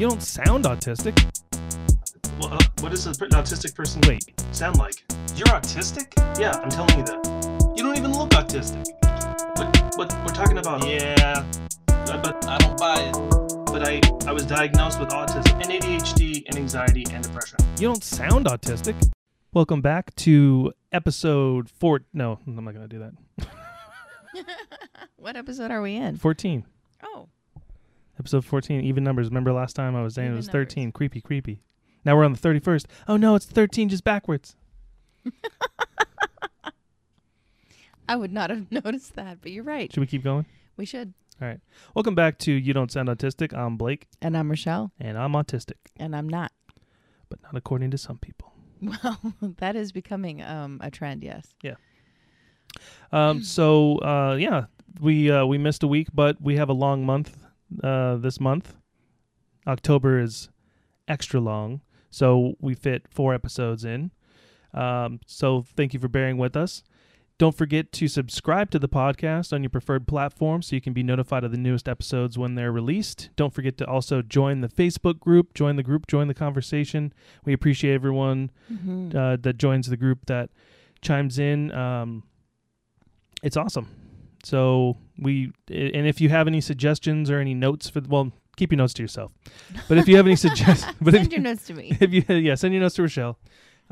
You don't sound autistic. Well, uh, what does an autistic person Wait, sound like? You're autistic? Yeah, I'm telling you that. You don't even look autistic. But but we're talking about yeah. uh, But I don't buy it. But I I was diagnosed with autism and ADHD and anxiety and depression. you don't sound autistic. Welcome back to episode four. No, I'm not going to do that. what episode are we in? 14. Oh, Episode 14, even numbers. Remember last time I was saying it was numbers. 13. Creepy, creepy. Now we're on the 31st. Oh no, it's 13 just backwards. I would not have noticed that, but you're right. Should we keep going? We should. All right. Welcome back to You Don't Sound Autistic. I'm Blake, And I'm Rochelle, and I'm autistic, and I'm not. but not according to some people. Well, that is becoming um, a trend, yes. Yeah. Um, so uh, yeah, we uh, we missed a week, but we have a long month uh, this month. October is extra long, so we fit four episodes in. Um, so thank you for bearing with us. Don't forget to subscribe to the podcast on your preferred platform so you can be notified of the newest episodes when they're released. Don't forget to also join the Facebook group, join the group, join the conversation. We appreciate everyone Mm-hmm. uh, that joins the group that chimes in. Um, it's awesome. So we and if you have any suggestions or any notes for well, keep your notes to yourself. But if you have any suggestions, but if Send your notes to me. if you yeah, send your notes to Rochelle.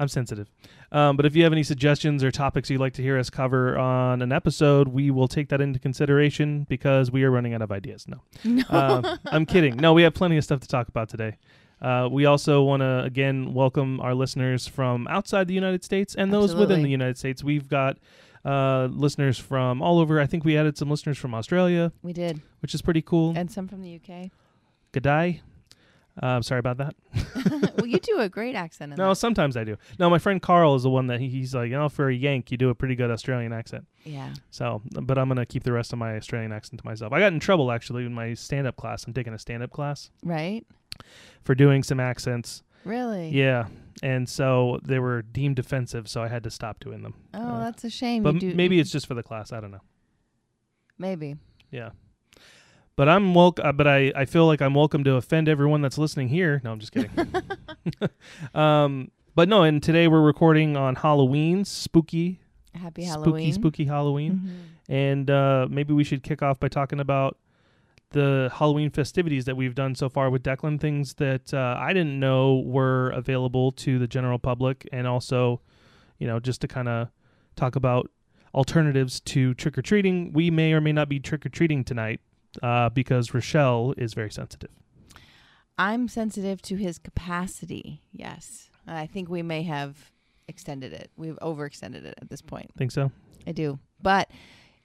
I'm sensitive. Um, but if you have any suggestions or topics you'd like to hear us cover on an episode, we will take that into consideration because we are running out of ideas. No. No. Uh, I'm kidding. No, we have plenty of stuff to talk about today. Uh, we also want to again welcome our listeners from outside the United States and those within the United States. We've got uh, listeners from all over. I think we added some listeners from Australia, we did. which is pretty cool. And some from the UK. G'day. Uh, sorry about that. well, you do a great accent in No, that. sometimes I do. No, my friend Carl is the one that he, he's like, you know, for a Yank, you do a pretty good Australian accent. Yeah. So, but I'm gonna keep the rest of my Australian accent to myself. I got in trouble actually in my stand-up class. I'm taking a stand-up class Right? for doing some accents. Really? Yeah, and so they were deemed offensive, so I had to stop doing them. Oh, Uh, that's a shame. but do, maybe it's just for the class. I don't know. maybe. Yeah, but I'm welcome. Uh, but I I feel like I'm welcome to offend everyone that's listening here. No, I'm just kidding. um, but no, and today we're recording on Halloween, spooky, Happy spooky, Halloween. spooky Halloween, Mhm. and uh, maybe we should kick off by talking about the Halloween festivities that we've done so far with Declan. Things that uh, I didn't know were available to the general public, and also, you know, just to kind of talk about alternatives to trick or treating. We may or may not be trick or treating tonight uh, because Rochelle is very sensitive. I'm sensitive to his capacity. Yes. I think we may have extended it. We've overextended it at this point. Think so? I do. But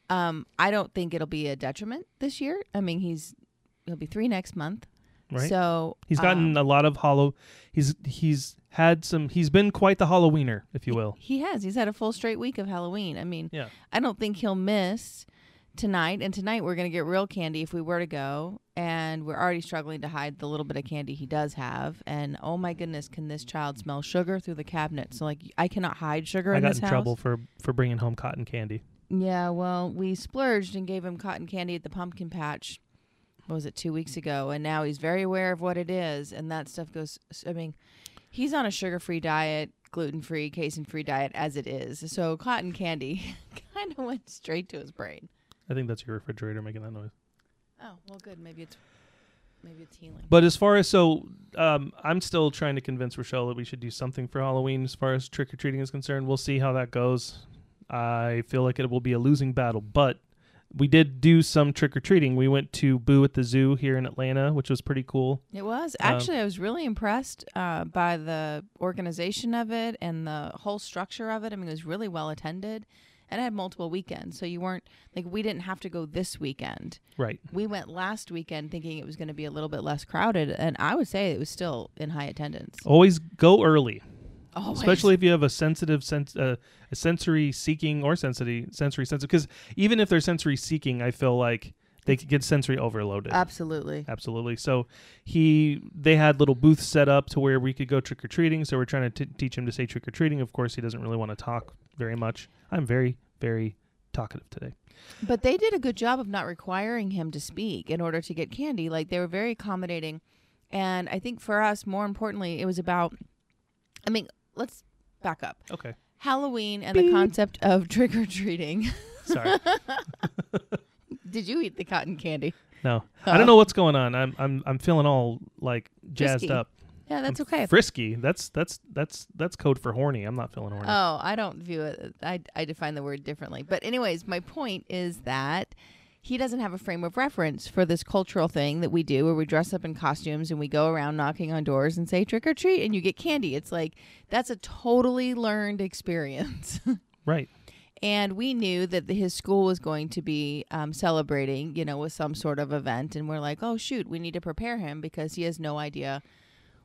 um, I don't think it'll be a detriment this year. I mean, he's he'll be 3 next month. Right. So He's gotten um, a lot of hollow. He's he's had some. He's been quite the Halloweener, if you will. he has. He's had a full straight week of Halloween. I mean, Yeah. I don't think he'll miss tonight. And tonight we're going to get real candy if we were to go. And we're already struggling to hide the little bit of candy he does have. And oh my goodness, can this child smell sugar through the cabinet? So like I cannot hide sugar I in got in house. trouble for for bringing home cotton candy. Yeah, well, we splurged and gave him cotton candy at the pumpkin patch. What was it two weeks ago? And now he's very aware of what it is, and that stuff goes. I mean, he's on a sugar-free diet, gluten-free, casein-free diet as it is. So cotton candy kind of went straight to his brain. I think that's your refrigerator making that noise. Oh well, good. Maybe it's maybe it's healing. But as far as so, um, I'm still trying to convince Rochelle that we should do something for Halloween as far as trick or treating is concerned. We'll see how that goes. I feel like it will be a losing battle, but we did do some trick or treating. We went to Boo at the Zoo here in Atlanta, which was pretty cool. It was Um, actually. I was really impressed uh, by the organization of it and the whole structure of it. I mean, it was really well attended, and it had multiple weekends. So you weren't like we didn't have to go this weekend. Right. We went last weekend thinking it was going to be a little bit less crowded, and I would say it was still in high attendance. Always go early, Always. especially if you have a sensitive sense, uh, a sensory seeking or sensory sensory sensitive. Because even if they're sensory seeking, I feel like they could get sensory overloaded. absolutely. Absolutely. So he they had little booths set up to where we could go trick or treating. So we're trying to t- teach him to say trick or treating. Of course, he doesn't really want to talk very much. I'm very very talkative today. But they did a good job of not requiring him to speak in order to get candy. Like they were very accommodating And I think for us, more importantly, it was about. I mean, let's back up. Okay. Halloween and the concept of trick or treating. Sorry. Did you eat the cotton candy? No. I don't know what's going on. I'm I'm I'm feeling all like jazzed Frisky. up. Yeah, that's I'm okay. Frisky. That's that's that's that's code for horny. I'm not feeling horny. Oh, I don't view it. I, I define the word differently. But, anyways, my point is that he doesn't have a frame of reference for this cultural thing that we do where we dress up in costumes and we go around knocking on doors and say trick or treat and you get candy. It's like that's a totally learned experience. Right. and we knew that the, his school was going to be um, celebrating, you know, with some sort of event. And we're like, oh, shoot, we need to prepare him because he has no idea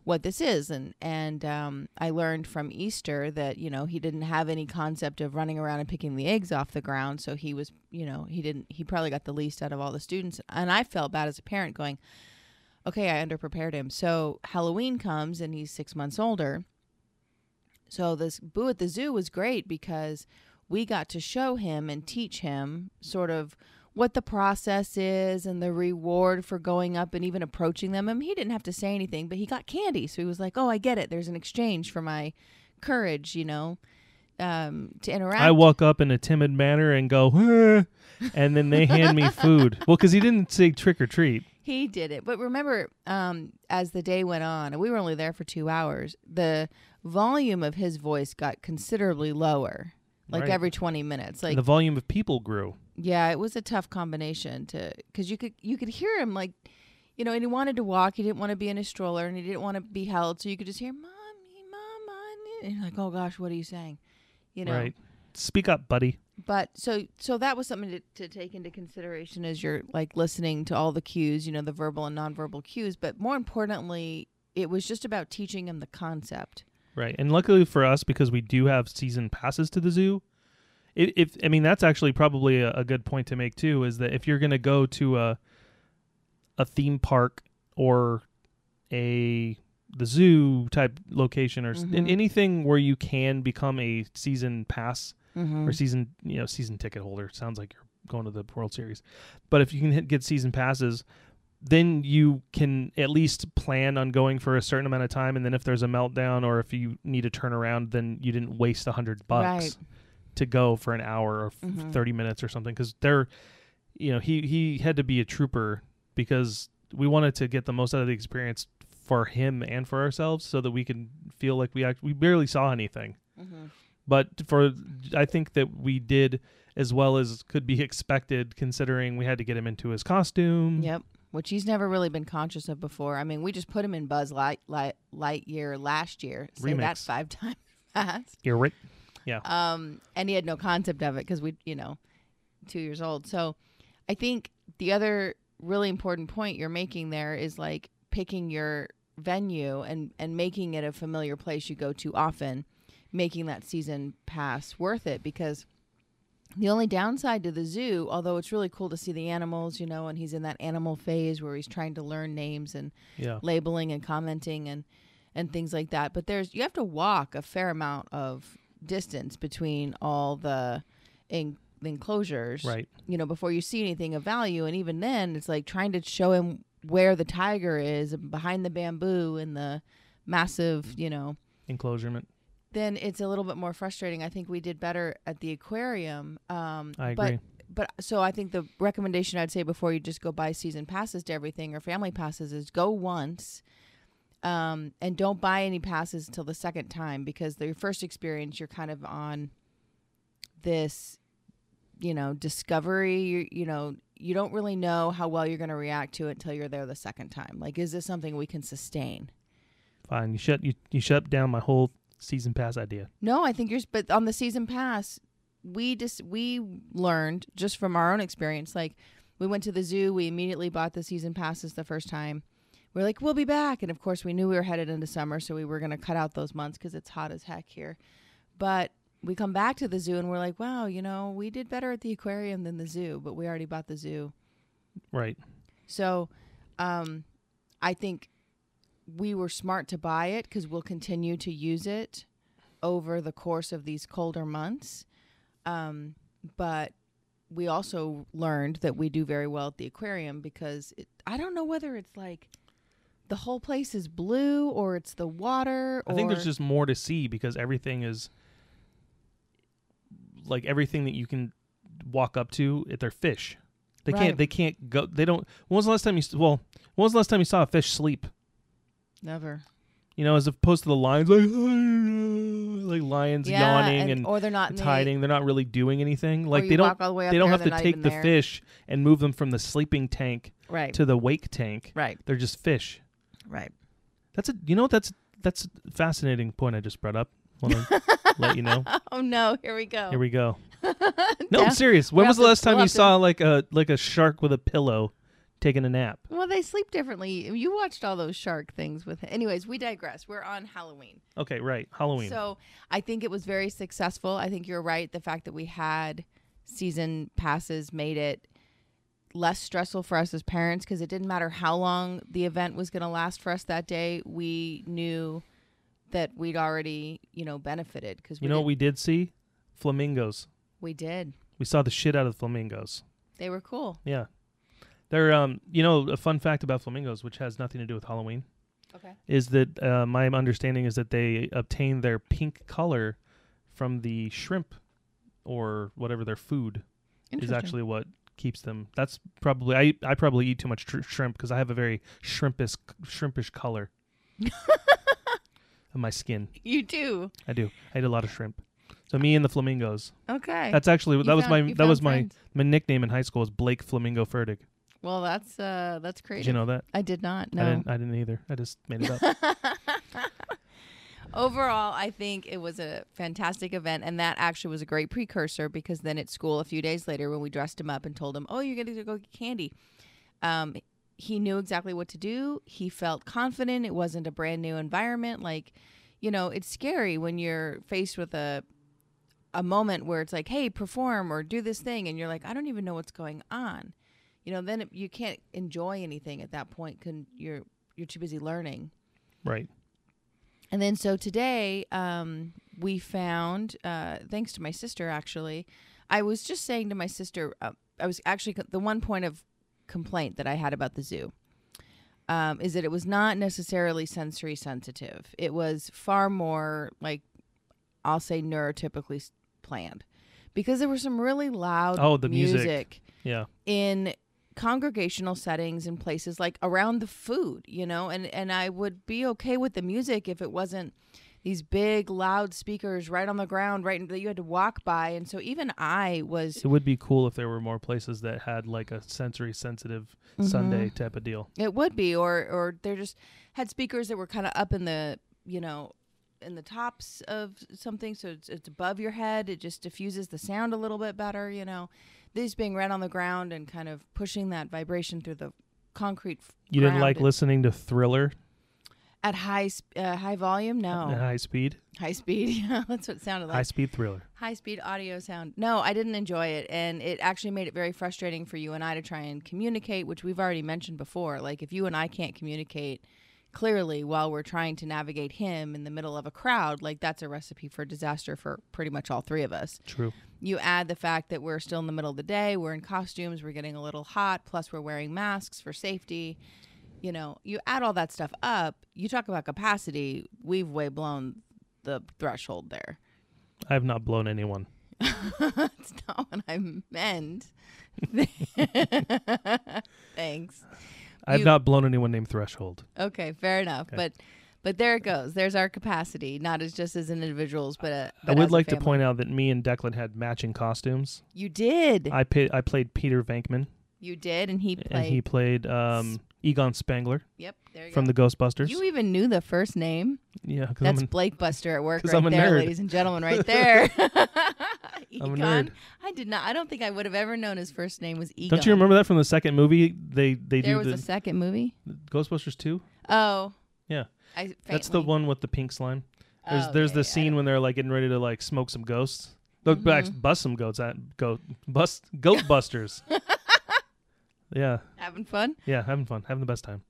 what this is and and um, I learned from Easter that you know he didn't have any concept of running around and picking the eggs off the ground so he was you know he didn't he probably got the least out of all the students and I felt bad as a parent going okay I underprepared him. So Halloween comes and he's 6 months older. So this boo at the zoo was great because we got to show him and teach him sort of what the process is and the reward for going up and even approaching them. I mean, he didn't have to say anything, but he got candy. So he was like, oh, I get it. There's an exchange for my courage, you know, um, to interact. I walk up in a timid manner and go, "Huh," and then they hand me food. Well, because he didn't say trick or treat. He did it. But remember, um, as the day went on, and we were only there for two hours, the volume of his voice got considerably lower, like Right. every 20 minutes. Like, the volume of people grew. yeah, it was a tough combination to, because you could, you could hear him like, you know, and he wanted to walk. He didn't want to be in a stroller and he didn't want to be held. So you could just hear, Mommy, Mama. And you're like, oh gosh, what are you saying? You know? Right. Speak up, buddy. but so so that was something to, to take into consideration as you're like listening to all the cues you know the verbal and nonverbal cues but more importantly it was just about teaching him the concept Right. And luckily for us, because we do have season passes to the zoo, if, if I mean that's actually probably a, a good point to make too, is that if you're gonna go to a a theme park or a the zoo type location or Mhm. anything where you can become a season pass mm-hmm. or season you know season ticket holder sounds like you're going to the World Series, but if you can hit, get season passes, then you can at least plan on going for a certain amount of time, and then if there's a meltdown or if you need to turn around, then you didn't waste a hundred bucks Right. to go for an hour or f- Mhm. thirty minutes or something because they're you know he he had to be a trooper because we wanted to get the most out of the experience for him and for ourselves so that we can feel like we act we barely saw anything Mm-hmm. but for I think that we did as well as could be expected considering we had to get him into his costume. yep which he's never really been conscious of before i mean we just put him in buzz light light lightyear last year say that five times fast You're right. Yeah. Um, and he had no concept of it because we, you know, two years old. So, I think the other really important point you're making there is like picking your venue and and making it a familiar place you go to often, making that season pass worth it because. The only downside to the zoo, although it's really cool to see the animals, you know, and he's in that animal phase where he's trying to learn names and Yeah. labeling and commenting and and things like that. But there's you have to walk a fair amount of distance between all the, the enclosures, Right. You know, before you see anything of value, and even then, it's like trying to show him where the tiger is behind the bamboo and the massive, you know. Enclosurement. Then it's a little bit more frustrating. I think we did better at the aquarium. Um, I but agree. but so I think the recommendation I'd say before you just go buy season passes to everything or family passes is go once, um, and don't buy any passes until the second time because the first experience you're kind of on this, you know, discovery. You, you know, you don't really know how well you're going to react to it until you're there the second time. Like, is this something we can sustain? Fine. You shut you, you shut down my whole season pass idea. No, I think you're. But on the season pass, we just we learned just from our own experience. Like we went to the zoo, we immediately bought the season passes the first time. We're like, we'll be back, and of course, we knew we were headed into summer, so we were going to cut out those months because it's hot as heck here. But we come back to the zoo, and we're like, wow, you know, we did better at the aquarium than the zoo, but we already bought the zoo. Right. So, um, I think we were smart to buy it because we'll continue to use it over the course of these colder months. Um, but we also learned that we do very well at the aquarium because it, I don't know whether it's like the whole place is blue or it's the water. I think there's just more to see because everything is like everything that you can walk up to. If they're fish, they Right. can't. They can't go. They don't. When was the last time you? Well, when was the last time you saw a fish sleep? Never. You know, as opposed to the lions, like like lions Yeah, yawning and, and, or they're not and in the- hiding. They're not really doing anything. Like they don't. the They don't there, have to take the there. fish and move them from the sleeping tank Right. to the wake tank. right. They're just fish. Right. That's a. You know, that's that's a fascinating point I just brought up. Want to let you know. Oh no! Here we go. Here we go. No, I'm serious. When was the last time you saw like a like a shark with a pillow taking a nap? Well, they sleep differently. You watched all those shark things with. Anyways, we digress. We're on Halloween. Okay, right. Halloween. So I think it was very successful. I think you're right. The fact that we had season passes made it less stressful for us as parents because it didn't matter how long the event was going to last for us that day. We knew that we'd already, you know, benefited because you know did, what we did see? Flamingos. we did. We saw the shit out of the flamingos. They were cool. Yeah. They're um you know, a fun fact about flamingos, which has nothing to do with Halloween, Okay. is that uh, my understanding is that they obtain their pink color from the shrimp or whatever their food is actually what keeps them. That's probably I I probably eat too much tr- shrimp because I have a very shrimpish shrimpish color of my skin. You do. I do. I eat a lot of shrimp. So me and the flamingos. Okay. That's actually You that was found- my you that was my friends. my nickname in high school was Blake Flamingo Furtick. Well, that's uh that's crazy. Did you know that? I did not I didn't. I didn't either. I just made it up. Overall, I think it was a fantastic event, and that actually was a great precursor because then at school a few days later, when we dressed him up and told him, "Oh, you're going to go get candy," um, he knew exactly what to do. He felt confident. It wasn't a brand new environment. Like, you know, it's scary when you're faced with a a moment where it's like, "Hey, perform or do this thing," and you're like, "I don't even know what's going on." You know, then it, you can't enjoy anything at that point. Can you're you're too busy learning. right. And then so today, um, we found, uh, thanks to my sister, actually, I was just saying to my sister, uh, I was actually the one point of complaint that I had about the zoo um, is that it was not necessarily sensory sensitive. It was far more like, I'll say neurotypically planned because there was some really loud Oh, the music. music Yeah. in congregational settings and places like around the food you know and and i would be okay with the music if it wasn't these big loud speakers right on the ground right that you had to walk by and so even i was It would be cool if there were more places that had like a sensory sensitive Mm-hmm. Sunday type of deal. it would be or or they just had speakers that were kind of up in the you know in the tops of something so it's, it's above your head it just diffuses the sound a little bit better you know these being right on the ground and kind of pushing that vibration through the concrete f- You didn't like listening to Thriller? At high sp- uh, high volume? No. At high speed, high speed yeah that's what it sounded like. High speed Thriller. high speed audio sound. No i didn't enjoy it and it actually made it very frustrating for you and i to try and communicate which we've already mentioned before. Like if you and i can't communicate clearly while we're trying to navigate him in the middle of a crowd like that's a recipe for disaster for pretty much all three of us. True. you add the fact that we're still in the middle of the day we're in costumes we're getting a little hot plus we're wearing masks for safety. You know you add all that stuff up you talk about capacity we've way blown the threshold there. I have not blown anyone. that's not what i meant. Thanks I've not blown anyone named Threshold. okay fair enough Okay. but but there it goes there's our capacity not as just as individuals but, uh, I would a like to point out that me and Declan had matching costumes. you did I pa- I played Peter Venkman, you did and he played and he played um, Egon Spengler yep there you from go the Ghostbusters. you even knew the first name yeah, That's an- Blake Buster at work right I'm a there, nerd. ladies and gentlemen, right there. I'm a nerd. I did not. I don't think I would have ever known his first name was Egon. Don't you remember that from the second movie? They they There do was the a second movie. Ghostbusters two. Oh. Yeah. I That's the one with the pink slime. There's Oh, there's the scene when they're like getting ready to like smoke some ghosts. Look Mhm. back, bust some goats. At go bust goat busters. Yeah, having fun. yeah, having fun, having the best time.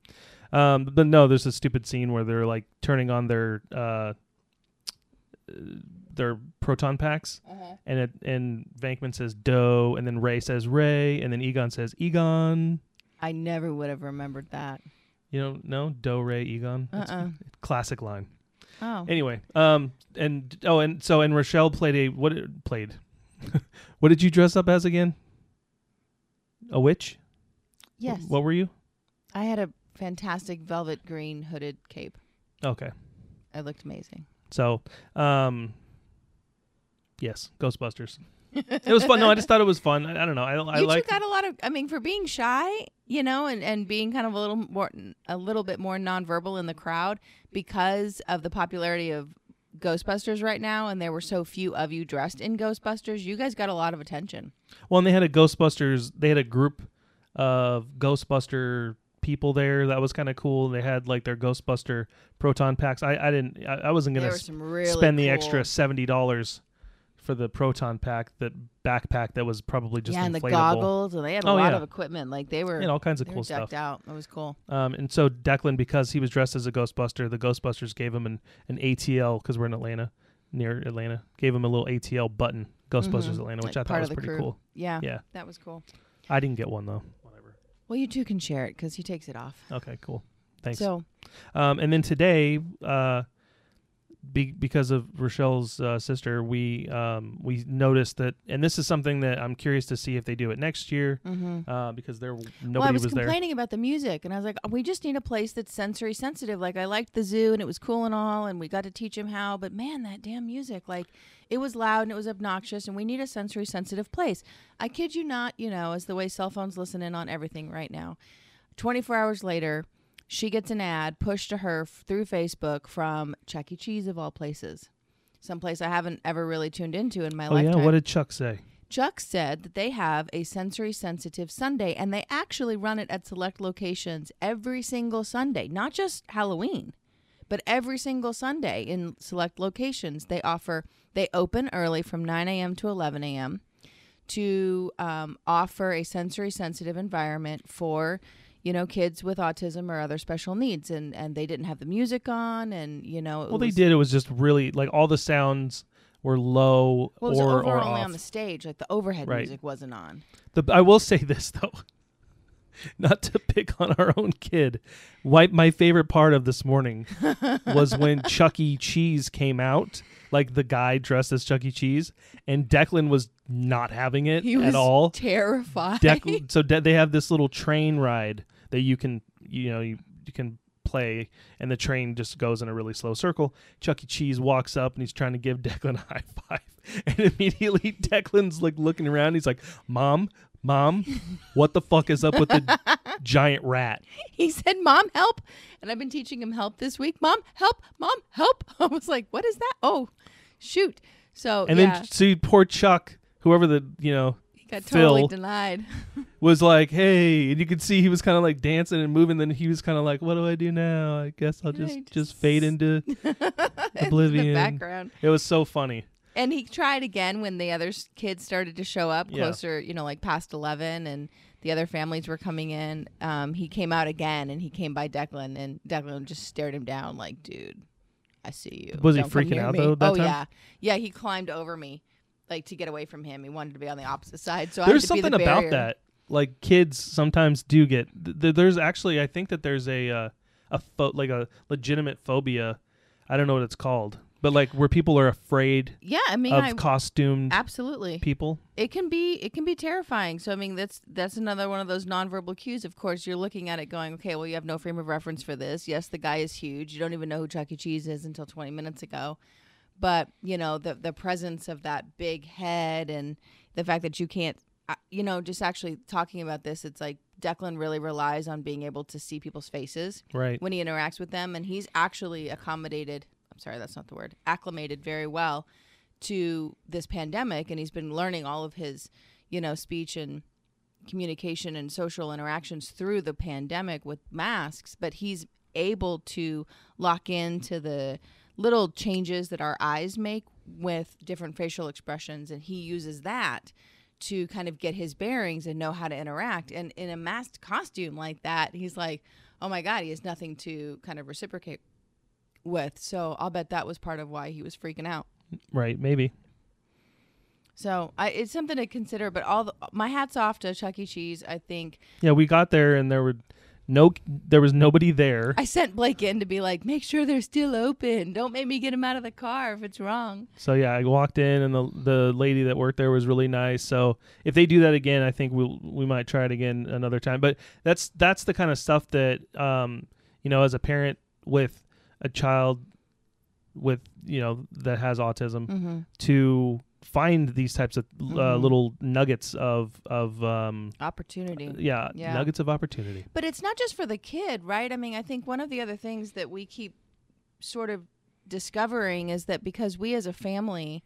Um, but no, there's a stupid scene where they're like turning on their uh, their proton packs, Uh-huh. and it and Venkman says Doe, and then Ray says Ray, and then Egon says Egon. I never would have remembered that. You don't know Do Ray Egon? Uh-uh. classic line. Oh. Anyway, um, and oh, and so and Rochelle played a what played. what did you dress up as again? A witch? Yes. What were you? I had a fantastic velvet green hooded cape. Okay. It looked amazing. So, um, yes, Ghostbusters. it was fun. No, I just thought it was fun. I, I don't know. I, I you like. two got a lot of. I mean, for being shy, you know, and and being kind of a little more, a little bit more nonverbal in the crowd because of the popularity of Ghostbusters right now, and there were so few of you dressed in Ghostbusters. You guys got a lot of attention. Well, and they had a Ghostbusters. They had a group of Ghostbuster people there. That was kind of cool. They had like their Ghostbuster proton packs. I, I didn't. I, I wasn't gonna s- really spend the cool- extra seventy dollars for the proton pack, that backpack that was probably just yeah, and the goggles, and they had a Oh, lot yeah. of equipment. Like they were, and all kinds of cool stuff. out. It was cool. Um, and so Declan, because he was dressed as a Ghostbuster, the Ghostbusters gave him an, an ATL because we're in Atlanta, near Atlanta. Gave him a little ATL button, Ghostbusters Mhm. Atlanta, which Like I thought was pretty crew. cool. Yeah, Yeah, that was cool. I didn't get one though. Well, you two can share it because he takes it off. Okay, cool. Thanks. So Um, and then today, uh, be, because of Rochelle's uh, sister, we um, we noticed that, and this is something that I'm curious to see if they do it next year, mhm. uh, because there nobody well, I was, was there. complaining about the music, and I was like, "We just need a place that's sensory sensitive." Like I liked the zoo, and it was cool and all, and we got to teach him how. But man, that damn music, like it was loud and it was obnoxious, and we need a sensory sensitive place. I kid you not, you know, as the way cell phones listen in on everything right now. Twenty four hours later, she gets an ad pushed to her f- through Facebook from Chuck E. Cheese of all places, someplace I haven't ever really tuned into in my Oh lifetime. yeah, what did Chuck say? Chuck said that they have a sensory sensitive Sunday and they actually run it at select locations every single Sunday, not just Halloween, but every single Sunday in select locations. They offer, they open early from 9 a.m. to 11 a.m. to um, offer a sensory sensitive environment for you know kids with autism or other special needs and and they didn't have the music on and you know it Well, they did. It was just really like all the sounds were low well, was or or only off. on the stage like the overhead Right. music wasn't on The, I will say this though, not to pick on our own kid. Why, my favorite part of this morning was when Chuck E. Cheese came out, like the guy dressed as Chuck E. Cheese, and Declan was not having it He was at all. terrified. Declan, so de- they have this little train ride that you can, you know, you, you can play, and the train just goes in a really slow circle. Chuck E. Cheese walks up and he's trying to give Declan a high five, and immediately Declan's like looking around. He's like, "Mom, mom, what the fuck is up with the giant rat?" he said, "Mom, help!" And I've been teaching him help this week. Mom, help! Mom, help! I was like, "What is that?" Oh, shoot! So And yeah, then see poor Chuck, whoever the you know he got totally Phil- denied. was like, "Hey," and you could see he was kind of like dancing and moving. Then he was kind of like, "What do I do now? I guess I'll just just, just- fade into." in Oblivion. the background. It was so funny. And he tried again when the other s- kids started to show up Yeah. closer, you know, like past eleven, and the other families were coming in. Um, he came out again, and he came by Declan, and Declan just stared him down, like, "Dude, I see you." Was he Don't come freaking near out, me." though, that oh time? yeah, yeah. He climbed over me, like to get away from him. He wanted to be on the opposite side, so there's I had to something the about barrier. that. Like kids sometimes do get. Th- th- there's actually, I think that there's a uh, a pho- like a legitimate phobia. I don't know what it's called, but like where people are afraid Yeah, I mean, of I costumed absolutely. people. it can be it can be terrifying. So i mean that's that's another one of those nonverbal cues. Of course you're looking at it going okay well you have no frame of reference for this. Yes the guy is huge. You don't even know who chuck e. Cheese is until 20 minutes ago. But you know the the presence of that big head and the fact that you can't uh, you know just actually talking about this it's like declan really relies on being able to see people's faces Right. when he interacts with them. And he's actually accommodated sorry that's not the word acclimated very well to this pandemic and he's been learning all of his you know speech and communication and social interactions through the pandemic with masks but he's able to lock into the little changes that our eyes make with different facial expressions and he uses that to kind of get his bearings and know how to interact. And in a masked costume like that he's like oh my god he has nothing to kind of reciprocate with so i'll bet that was part of why he was freaking out Right. Maybe. so I, it's something to consider. But all the, my hats off to Chuck E. Cheese. I think Yeah, we got there and there were No, there was nobody there. I sent Blake in to be like, make sure they're still open. Don't make me get him out of the car if it's wrong. So yeah, I walked in and the the lady that worked there was really nice. So if they do that again, I think we will we might try it again another time. But that's that's the kind of stuff that um you know as a parent with a child with you know that has autism Mm-hmm. to find these types of uh, Mhm. little nuggets of of um Opportunity. yeah, Yeah. nuggets of opportunity. But it's not just for the kid, right? I mean, I think one of the other things that we keep sort of discovering is that because we as a family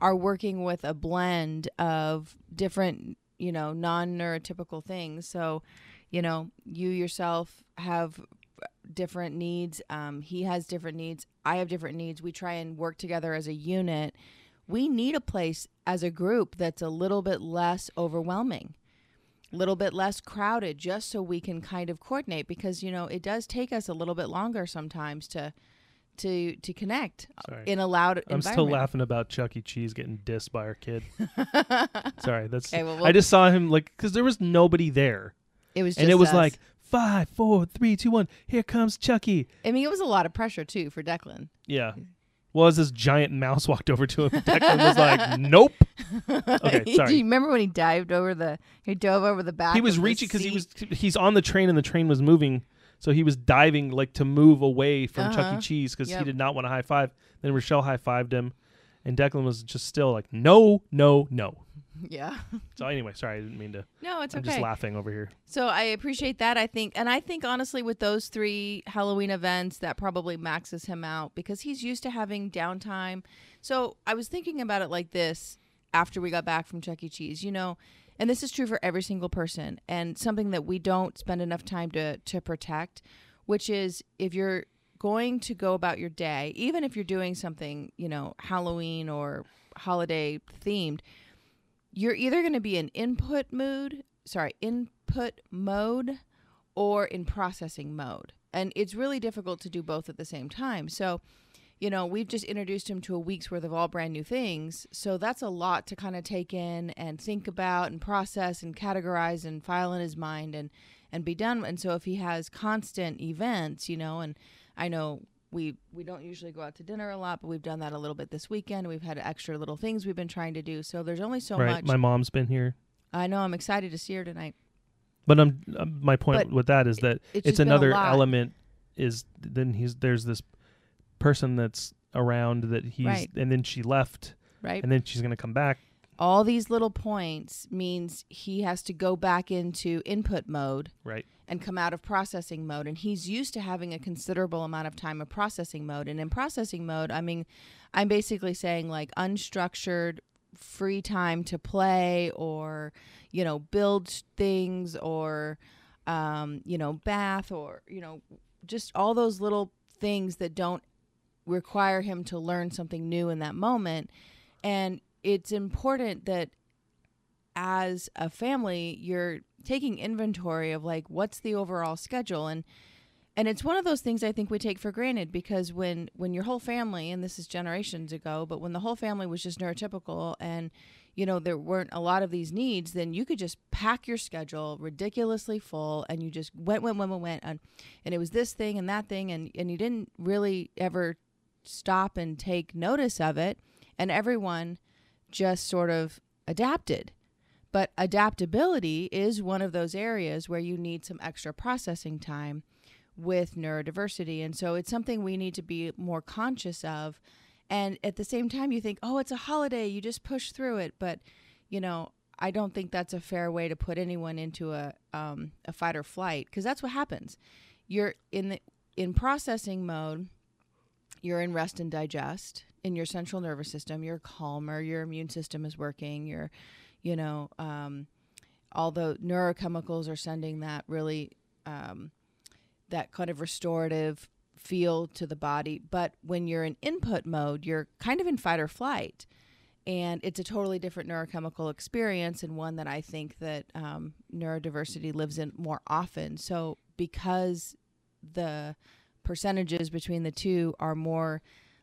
are working with a blend of different, you know, non neurotypical things. So, you know, you yourself have different needs. Um, he has different needs. I have different needs. We try and work together as a unit. We need a place as a group that's a little bit less overwhelming a little bit less crowded just so we can kind of coordinate because you know it does take us a little bit longer sometimes to to to connect Sorry. in a loud I'm still laughing about Chuck E. Cheese getting dissed by our kid. Sorry, that's. Okay, well, I we'll- just saw him like because there was nobody there, it was just and it was us. like five, four, three, two, one. Here comes Chucky. I mean it was a lot of pressure too for Declan. Yeah. Well, as this giant mouse walked over to him, Declan was like, "Nope." Okay, sorry. Do you remember when he dived over the he dove over the back? He was reaching because he was he's on the train and the train was moving, so he was diving like to move away from Chuck E. Uh-huh. Cheese because Yep. he did not want to high five. Then Rochelle high fived him, and Declan was just still like, "No, no, no." Yeah. So anyway, sorry, I didn't mean to. No, it's okay. I'm okay. just laughing over here. So I appreciate that. I think, and I think honestly, with those three Halloween events, that probably maxes him out because he's used to having downtime. So I was thinking about it like this after we got back from Chuck E. Cheese, you know, and this is true for every single person, and something that we don't spend enough time to to protect, which is if you're going to go about your day, even if you're doing something, you know, Halloween or holiday themed, you're either going to be in input mood, sorry, input mode or in processing mode. And it's really difficult to do both at the same time. So, you know, we've just introduced him to a week's worth of all brand new things. So that's a lot to kind of take in and think about and process and categorize and file in his mind and and be done. And so if he has constant events, you know, and I know we we don't usually go out to dinner a lot, but we've done that a little bit this weekend. We've had extra little things we've been trying to do. So there's only so right. much. My mom's been here, I know I'm excited to see her tonight. but um, um, my point But with that is that It's, it's just been a another element. Is then he's there's this person that's around that he's Right. and then she left right? and then she's gonna come back. All these little points means he has to go back into input mode Right. And come out of processing mode. And he's used to having a considerable amount of time of processing mode. And in processing mode, I mean, I'm basically saying like unstructured free time to play or, you know, build things or, um, you know, bath or, you know, just all those little things that don't require him to learn something new in that moment. And it's important that as a family, you're taking inventory of like what's the overall schedule and and it's one of those things I think we take for granted because when when your whole family and this is generations ago, but when the whole family was just neurotypical and you know there weren't a lot of these needs, then you could just pack your schedule ridiculously full and you just went went went went went and, and it was this thing and that thing and and you didn't really ever stop and take notice of it and everyone just sort of adapted. But adaptability is one of those areas where you need some extra processing time with neurodiversity. And so it's something we need to be more conscious of. And at the same time, you think, oh, it's a holiday, you just push through it. But, you know, I don't think that's a fair way to put anyone into a, um, a fight or flight because that's what happens. You're in the in processing mode, you're in rest and digest in your central nervous system. You're calmer, your immune system is working, you're, you know, um, the neurochemicals are sending that really um, that kind of restorative feel to the body. But when you're in input mode, you're kind of in fight or flight. And it's a totally different neurochemical experience, and one that I think that um, neurodiversity lives in more often. So, because the percentages between the two are more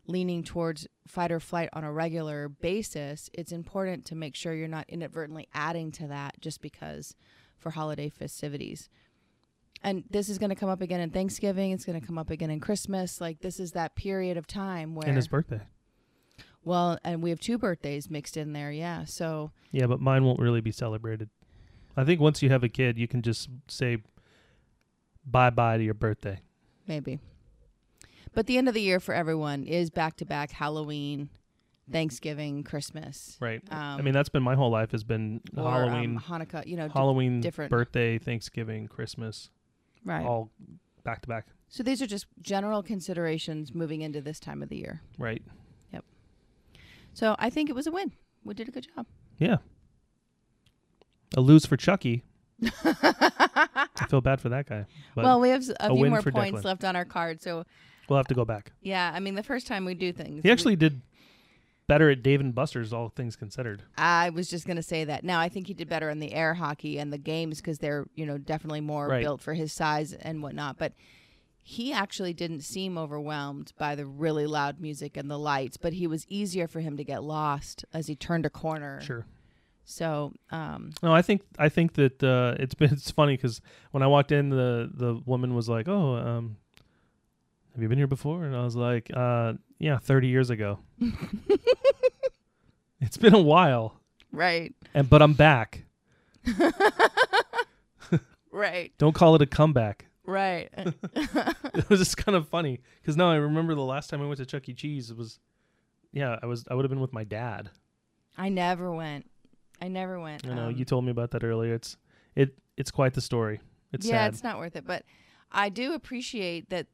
leaning towards fight or flight on a regular basis, it's important to make sure you're not inadvertently adding to that just because for holiday festivities. and this is going to come up again in Thanksgiving. It's going to come up again in Christmas. Like this is that period of time where And his birthday. well, and we have two birthdays mixed in there. Yeah, so Yeah, but mine won't really be celebrated. I think once you have a kid, you can just say bye bye to your birthday. maybe. But the end of the year for everyone is back to back Halloween, Thanksgiving, Christmas. Right. Um, I mean, that's been my whole life has been or, Halloween, um, Hanukkah. You know, Halloween, different- birthday, Thanksgiving, Christmas, right. all back to back. So these are just general considerations moving into this time of the year. Right. Yep. So I think it was a win. We did a good job. Yeah. A lose for Chucky. I feel bad for that guy. Well, we have a few more points Declan. left on our card. So we'll have to go back. yeah, I mean, the first time we do things, He actually did better at Dave and Buster's, all things considered. I was just gonna say that. Now I think he did better in the air hockey and the games because they're you know definitely more Right. built for his size and whatnot. But he actually didn't seem overwhelmed by the really loud music and the lights. But he was easier for him to get lost as he turned a corner. Sure. So um, No, I think I think that uh, it's been it's funny because when I walked in, the the woman was like, "Oh, um, have you been here before?" And I was like, uh, "Yeah, thirty years ago." it's been a while, right, and but I'm back. right, Don't call it a comeback. right. it was just kind of funny because now I remember the last time I went to Chuck E. Cheese. It was, yeah, I was I would have been with my dad. I never went. I never went. I know Um, you told me about that earlier. It's it it's quite the story. It's yeah, sad. it's not worth it. But I do appreciate that.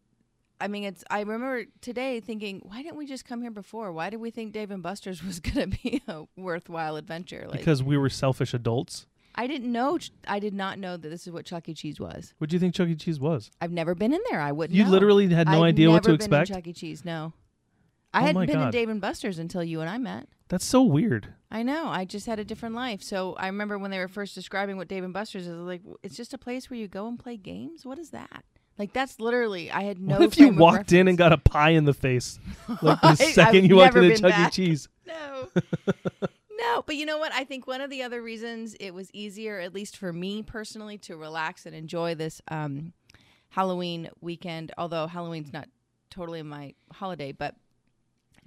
I mean, it's. I remember today thinking, why didn't we just come here before? Why did we think Dave and Buster's was going to be a worthwhile adventure? Like, because we were selfish adults. I didn't know. I did not know that this is what Chuck E. Cheese was. What do you think Chuck E. Cheese was? I've never been in there. I wouldn't. You know. literally had no I'd idea what to never been in expect. Chuck E. Cheese. No, oh I Oh hadn't been in Dave and Buster's until you and I met. That's so weird. I know. I just had a different life. So I remember when they were first describing what Dave and Buster's is. Like, it's just a place where you go and play games. What is that? Like that's literally. I had no. what if you walked in and got a pie in the face like the second you walked into Chuck. E. Cheese? No. no, but you know what? I think one of the other reasons it was easier, at least for me personally, to relax and enjoy this um, Halloween weekend, although Halloween's not totally my holiday, but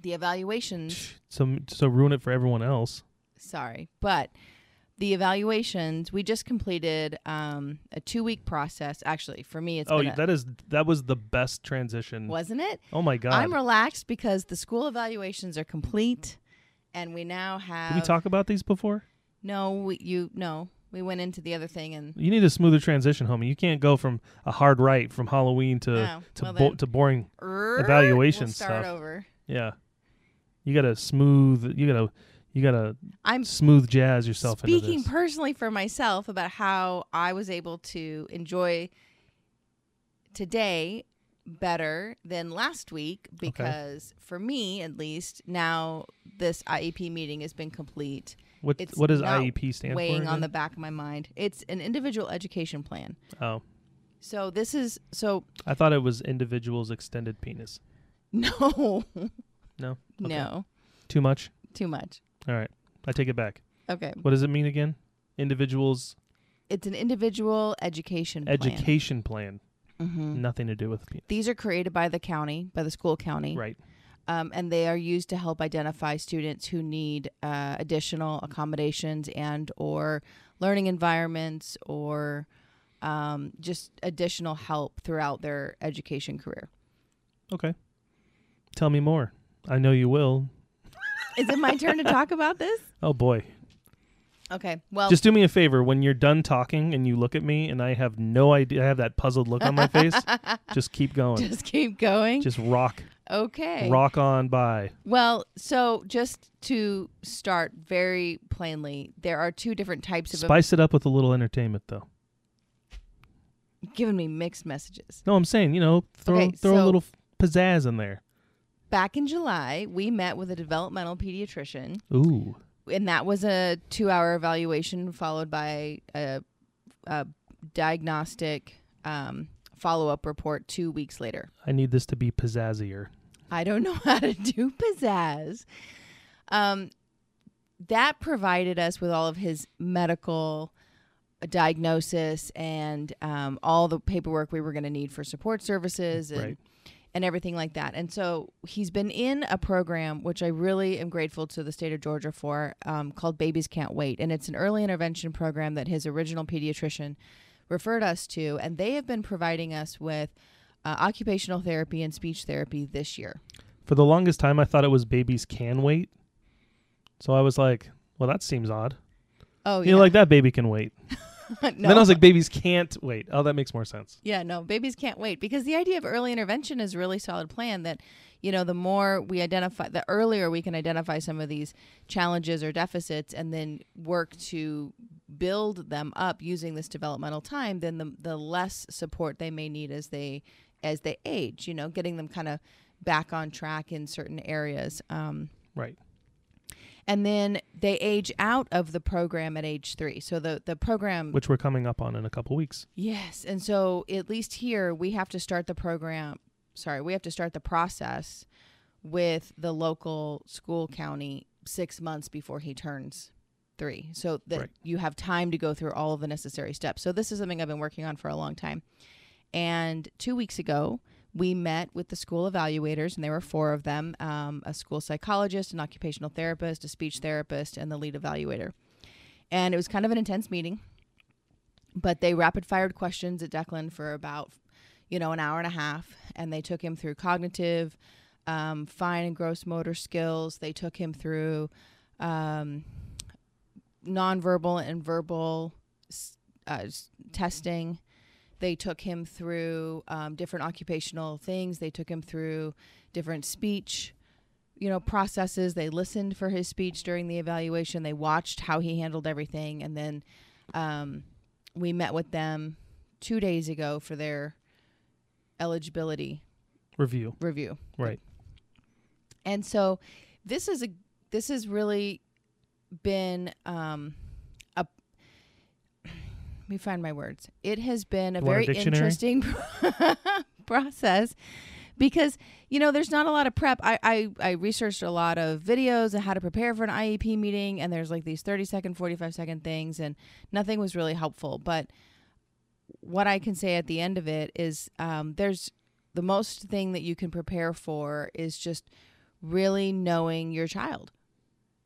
the evaluations, So so ruin it for everyone else. sorry, but the evaluations, we just completed um, a two week process. Actually, for me, it's oh, been a- that is that was the best transition. wasn't it? Oh my god. I'm relaxed because the school evaluations are complete. And we now have. Did we talk about these before? No, we, you no. We went into the other thing and You need a smoother transition, homie. You can't go from a hard right from Halloween to Oh, to well bo- to boring. Err, Evaluation we'll start stuff. over. Yeah. You gotta smooth. You gotta you gotta I'm smooth jazz yourself speaking personally for myself about how I was able to enjoy today better than last week because for me at least now this IEP meeting has been complete what it's what does IEP stand weighing for? Weighing on the back of my mind it's an individual education plan oh, so this is so I thought it was individual's extended penis. no No. Okay. no Too much. too much All right. I take it back. okay What does it mean again? Individual's it's an individual education plan. education plan. Mhm. Nothing to do with penis. These are created by the county, by the school county, Right. um, and they are used to help identify students who need uh, additional accommodations and or learning environments or um, just additional help throughout their education career. Okay. Tell me more. I know you will. Is it my turn to talk about this? Oh boy. Okay. Well, Just do me a favor when you're done talking and you look at me and I have no idea I have that puzzled look on my face. just keep going. Just, keep going. Just rock okay. rock on by. Well, so just to start very plainly, there are two different types of Spice it up with a little entertainment though. giving me mixed messages. No, I'm saying, you know, throw Okay, throw a so- little pizzazz in there. Back in July, we met with a developmental pediatrician, Ooh. and that was a two-hour evaluation followed by a, a diagnostic um, follow-up report two weeks later. I need this to be pizzazzier. I don't know how to do pizzazz. Um, that provided us with all of his medical diagnosis and um, all the paperwork we were going to need for support services and Right. And everything like that. And so he's been in a program which I really am grateful to the state of Georgia for, um, called Babies Can't Wait, and it's an early intervention program that his original pediatrician referred us to, and they have been providing us with uh, occupational therapy and speech therapy this year. For the longest time, I thought it was babies can wait. So I was like, well, that seems odd. Oh You know, like that baby can wait. no. Then I was like, babies can't wait. Oh, that makes more sense. Yeah, no, babies can't wait because the idea of early intervention is a really solid plan that, you know, the more we identify, the earlier we can identify some of these challenges or deficits and then work to build them up using this developmental time, then the, the less support they may need as they as they age, you know, getting them kind of back on track in certain areas. Um, Right. And then they age out of the program at age three. So the, the program Which we're coming up on in a couple weeks. Yes. And so at least here we have to start the program sorry, we have to start the process with the local school county six months before he turns three. So that Right. you have time to go through all of the necessary steps. So this is something I've been working on for a long time. And two weeks ago, we met with the school evaluators, and there were four of them um, a school psychologist, an occupational therapist, a speech therapist, and the lead evaluator. And it was kind of an intense meeting but they rapid fired questions at Declan for about you know an hour and a half and they took him through cognitive um, fine and gross motor skills they took him through um, nonverbal and verbal uh, testing they took him through um, different occupational things they took him through different speech you know processes they listened for his speech during the evaluation they watched how he handled everything and then um, we met with them two days ago for their eligibility Review. review. Right. And so this is a this has really been um me find my words. It has been a very dictionary? interesting process because you know there's not a lot of prep. I, I I researched a lot of videos on how to prepare for an IEP meeting and there's like these 30 second, 45 second things and nothing was really helpful. But what I can say at the end of it is um, there's the most thing that you can prepare for is just really knowing your child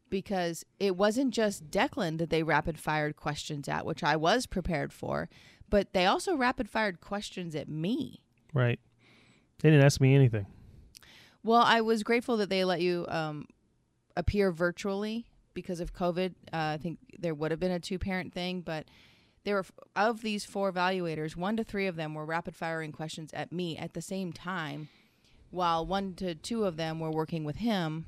because it wasn't just Declan that they rapid fired questions at, which I was prepared for, but they also rapid fired questions at me. Right. They didn't ask me anything. Well, I was grateful that they let you um, appear virtually because of COVID. Uh, I think there would have been a two parent thing, but there were of these four evaluators, one to three of them were rapid firing questions at me at the same time, while one to two of them were working with him,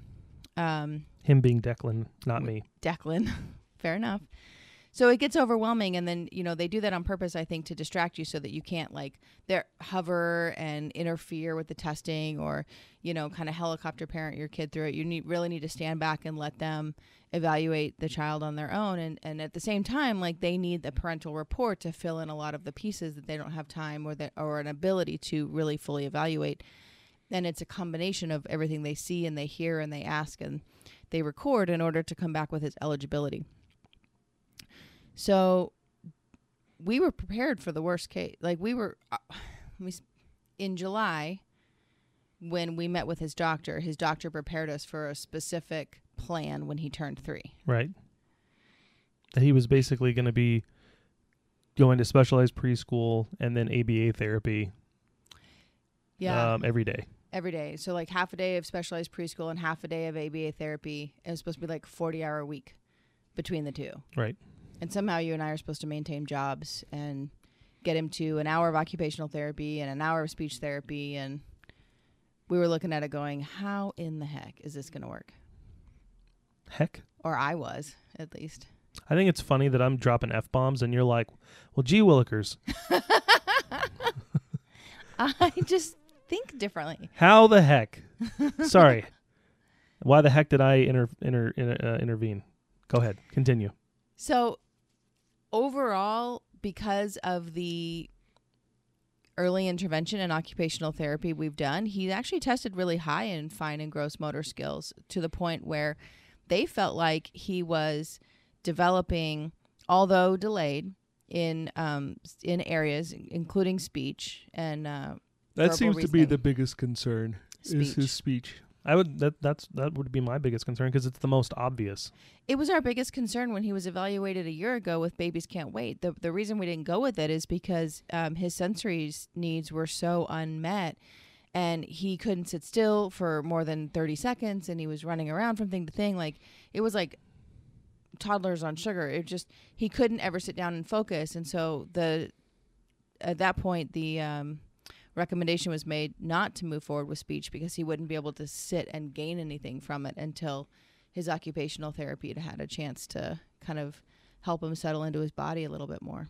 um, Him being Declan, not me. Declan. Fair enough. So it gets overwhelming, and then you know they do that on purpose, I think, to distract you so that you can't like there hover and interfere with the testing, or you know, kind of helicopter parent your kid through it. You need really need to stand back and let them evaluate the child on their own, and and at the same time, like they need the parental report to fill in a lot of the pieces that they don't have time or that or an ability to really fully evaluate. And it's a combination of everything they see and they hear and they ask and they record in order to come back with his eligibility. So we were prepared for the worst case. Like we were uh, in July when we met with his doctor, his doctor prepared us for a specific plan when he turned 3. Right. That he was basically going to be going to specialized preschool and then ABA therapy Yeah. um, every day. Every day. So like half a day of specialized preschool and half a day of ABA therapy. It was supposed to be like 40 hour a week between the two. Right. And somehow you and I are supposed to maintain jobs and get him to an hour of occupational therapy and an hour of speech therapy. And we were looking at it going, how in the heck is this going to work? Heck. Or I was, at least. I think it's funny that I'm dropping F bombs and you're like, well, gee willikers, I just think differently. how the heck? Sorry. Why the heck did I inter, inter, inter, uh, intervene? Go ahead. Continue. So, overall, because of the early intervention and occupational therapy we've done, he actually tested really high in fine and gross motor skills to the point where they felt like he was developing, although delayed, in um in areas including speech and uh, That verbal seems to be the biggest concern. Is his Speech. speech. I would that that's that would be my biggest concern because it's the most obvious. It was our biggest concern when he was evaluated a year ago with Babies Can't Wait. The the reason we didn't go with it is because um, his sensory needs were so unmet, and he couldn't sit still for more than thirty seconds, and he was running around from thing to thing. Like it was like toddlers on sugar. It just he couldn't ever sit down and focus, and so the at that point the um, recommendation was made not to move forward with speech because he wouldn't be able to sit and gain anything from it until his occupational therapy had had a chance to kind of help him settle into his body a little bit more.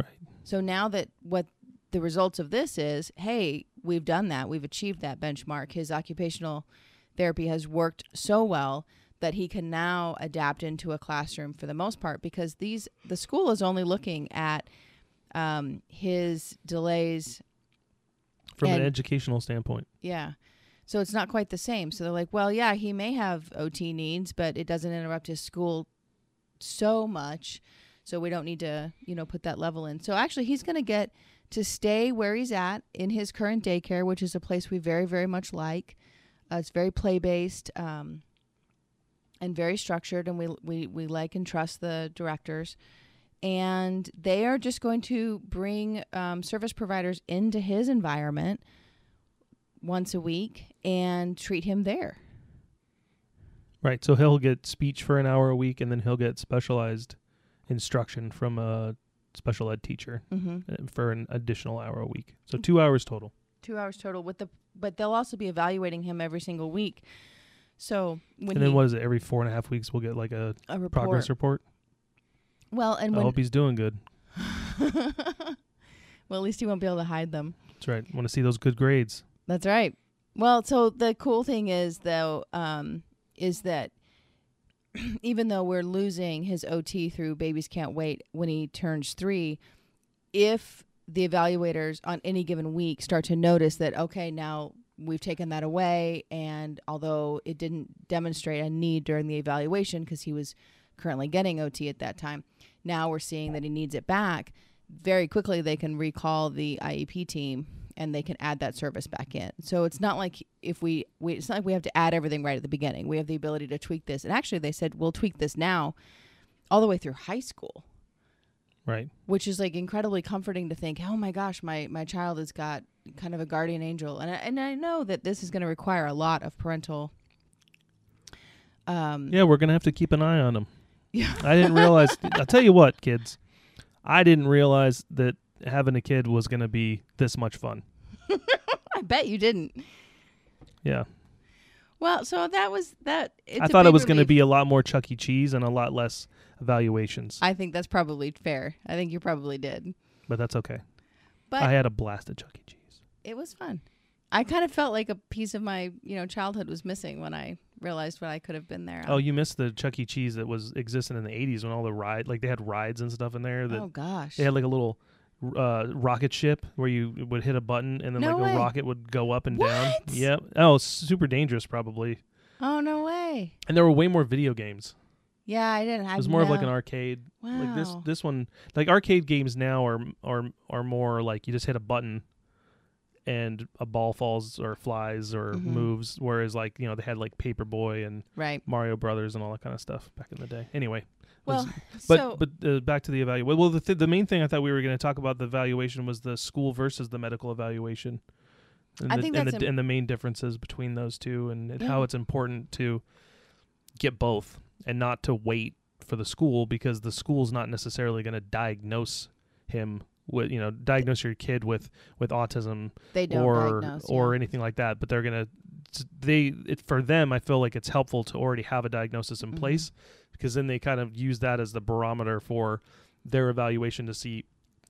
Right. So now that what the results of this is, hey, we've done that. We've achieved that benchmark. His occupational therapy has worked so well that he can now adapt into a classroom for the most part because these the school is only looking at um, his delays From an educational standpoint. yeah. So it's not quite the same. So they're like, well, yeah, he may have OT needs, but it doesn't interrupt his school so much. So we don't need to, you know, put that level in. So actually, he's going to get to stay where he's at in his current daycare, which is a place we very, very much like. Uh, it's very play based um, and very structured, and we, we, we like and trust the directors. And they are just going to bring um, service providers into his environment once a week and treat him there. Right. So he'll get speech for an hour a week, and then he'll get specialized instruction from a special ed teacher Mm-hmm. uh, for an additional hour a week. So two hours total. Two hours total with the, but they'll also be evaluating him every single week. So when and then he, what is it? Every four and a half weeks, we'll get like a a report, progress report. Well, and I when hope he's doing good. well, at least he won't be able to hide them. That's right. Want to see those good grades. That's right. Well, so the cool thing is though, um, is that even though we're losing his OT through Babies Can't Wait when he turns three, if the evaluators on any given week start to notice that okay, now we've taken that away, and although it didn't demonstrate a need during the evaluation because he was currently getting OT at that time, now we're seeing that he needs it back. Very quickly, they can recall the IEP team and they can add that service back in. So it's not like if we, we it's not like we have to add everything right at the beginning. We have the ability to tweak this. And actually they said we'll tweak this now all the way through high school, Right. which is like incredibly comforting to think, "Oh my gosh, my my child has got kind of a guardian angel." And I, and I know that this is going to require a lot of parental um Yeah, we're gonna have to keep an eye on him. Yeah. I didn't realize. I'll tell you what, kids. I didn't realize that having a kid was gonna be this much fun. I bet you didn't. Yeah, Well, so that was that I thought it was gonna be a lot more Chuck E. Cheese and a lot less evaluations, I think that's probably fair. I think you probably did. but that's okay. But I had a blast at Chuck E. Cheese. it was fun. I kind of felt like a piece of my, you know, childhood was missing when I realized what I could have been there. Oh, you missed the Chuck E. Cheese that was existing in the '80s when all the ride, like they had rides and stuff in there. That oh gosh. they had like a little uh, rocket ship where you would hit a button and then No like way. a rocket would go up and down. What? Yep. Oh, super dangerous probably. oh no way. And there were way more video games. Yeah, I didn't. I It was more of like an arcade. Wow. Like this this one like arcade games now are are are more like you just hit a button and a ball falls or flies or Mhm. moves whereas like you know they had like Paperboy and right. Mario Brothers and all that kind of stuff back in the day. Anyway, Well, was- but so but uh, back to the evaluation. Well, the th- the main thing I thought we were going to talk about the evaluation was the school versus the medical evaluation. And I the, think and that's the, im- and the main differences between those two and, and how it's important to get both and not to wait for the school because the school's not necessarily going to diagnose him with you know diagnose your kid with with autism they don't or diagnose. or yeah. anything like that but they're gonna they it, for them i feel like it's helpful to already have a diagnosis in Mhm. place because then they kind of use that as the barometer for their evaluation to see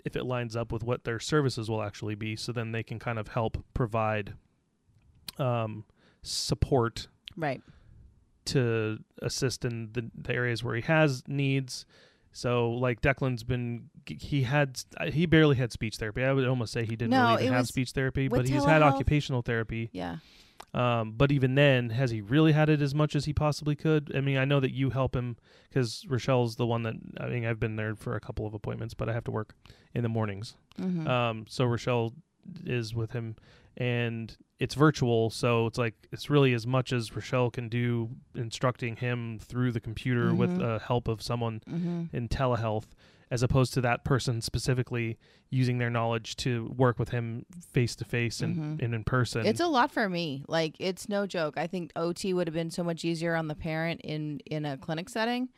if it lines up with what their services will actually be so then they can kind of help provide um, support right. to assist in the, the areas where he has needs. So, like Declan's been, he had, he barely had speech therapy. I would almost say he didn't No, really even have speech therapy, but he's had occupational therapy. Yeah. Um, but even then, has he really had it as much as he possibly could? I mean, I know that you help him because Rochelle's the one that I mean, I've been there for a couple of appointments, but I have to work in the mornings. Mhm. Um, so Rochelle is with him, and it's virtual, so it's like it's really as much as Rochelle can do instructing him through the computer with Mhm. uh, help of someone Mhm. in telehealth, as opposed to that person specifically using their knowledge to work with him face to face and Mhm. and in person. It's a lot for me. Like it's no joke. I think OT would have been so much easier on the parent in in a clinic setting,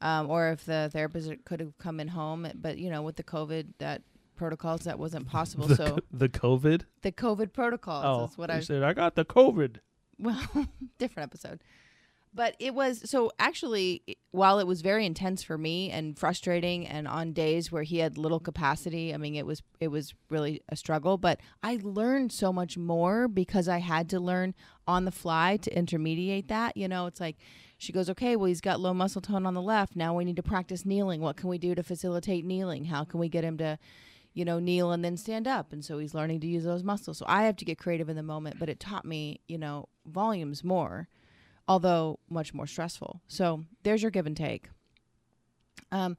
um, or if the therapist could have come in home. But you know, with the COVID that protocols, that wasn't possible. the, so co- the COVID. the COVID protocols Oh, is what I said I got the COVID. well, different episode. But it was so actually, while it was very intense for me and frustrating, and on days where he had little capacity, I mean, it was it was really a struggle. But I learned so much more because I had to learn on the fly to intermediate that. You know, it's like she goes, okay, well, he's got low muscle tone on the left. Now we need to practice kneeling. What can we do to facilitate kneeling? How can we get him to you know, kneel and then stand up. And so he's learning to use those muscles. So I have to get creative in the moment, but it taught me, you know, volumes more, although much more stressful. So there's your give and take. Um,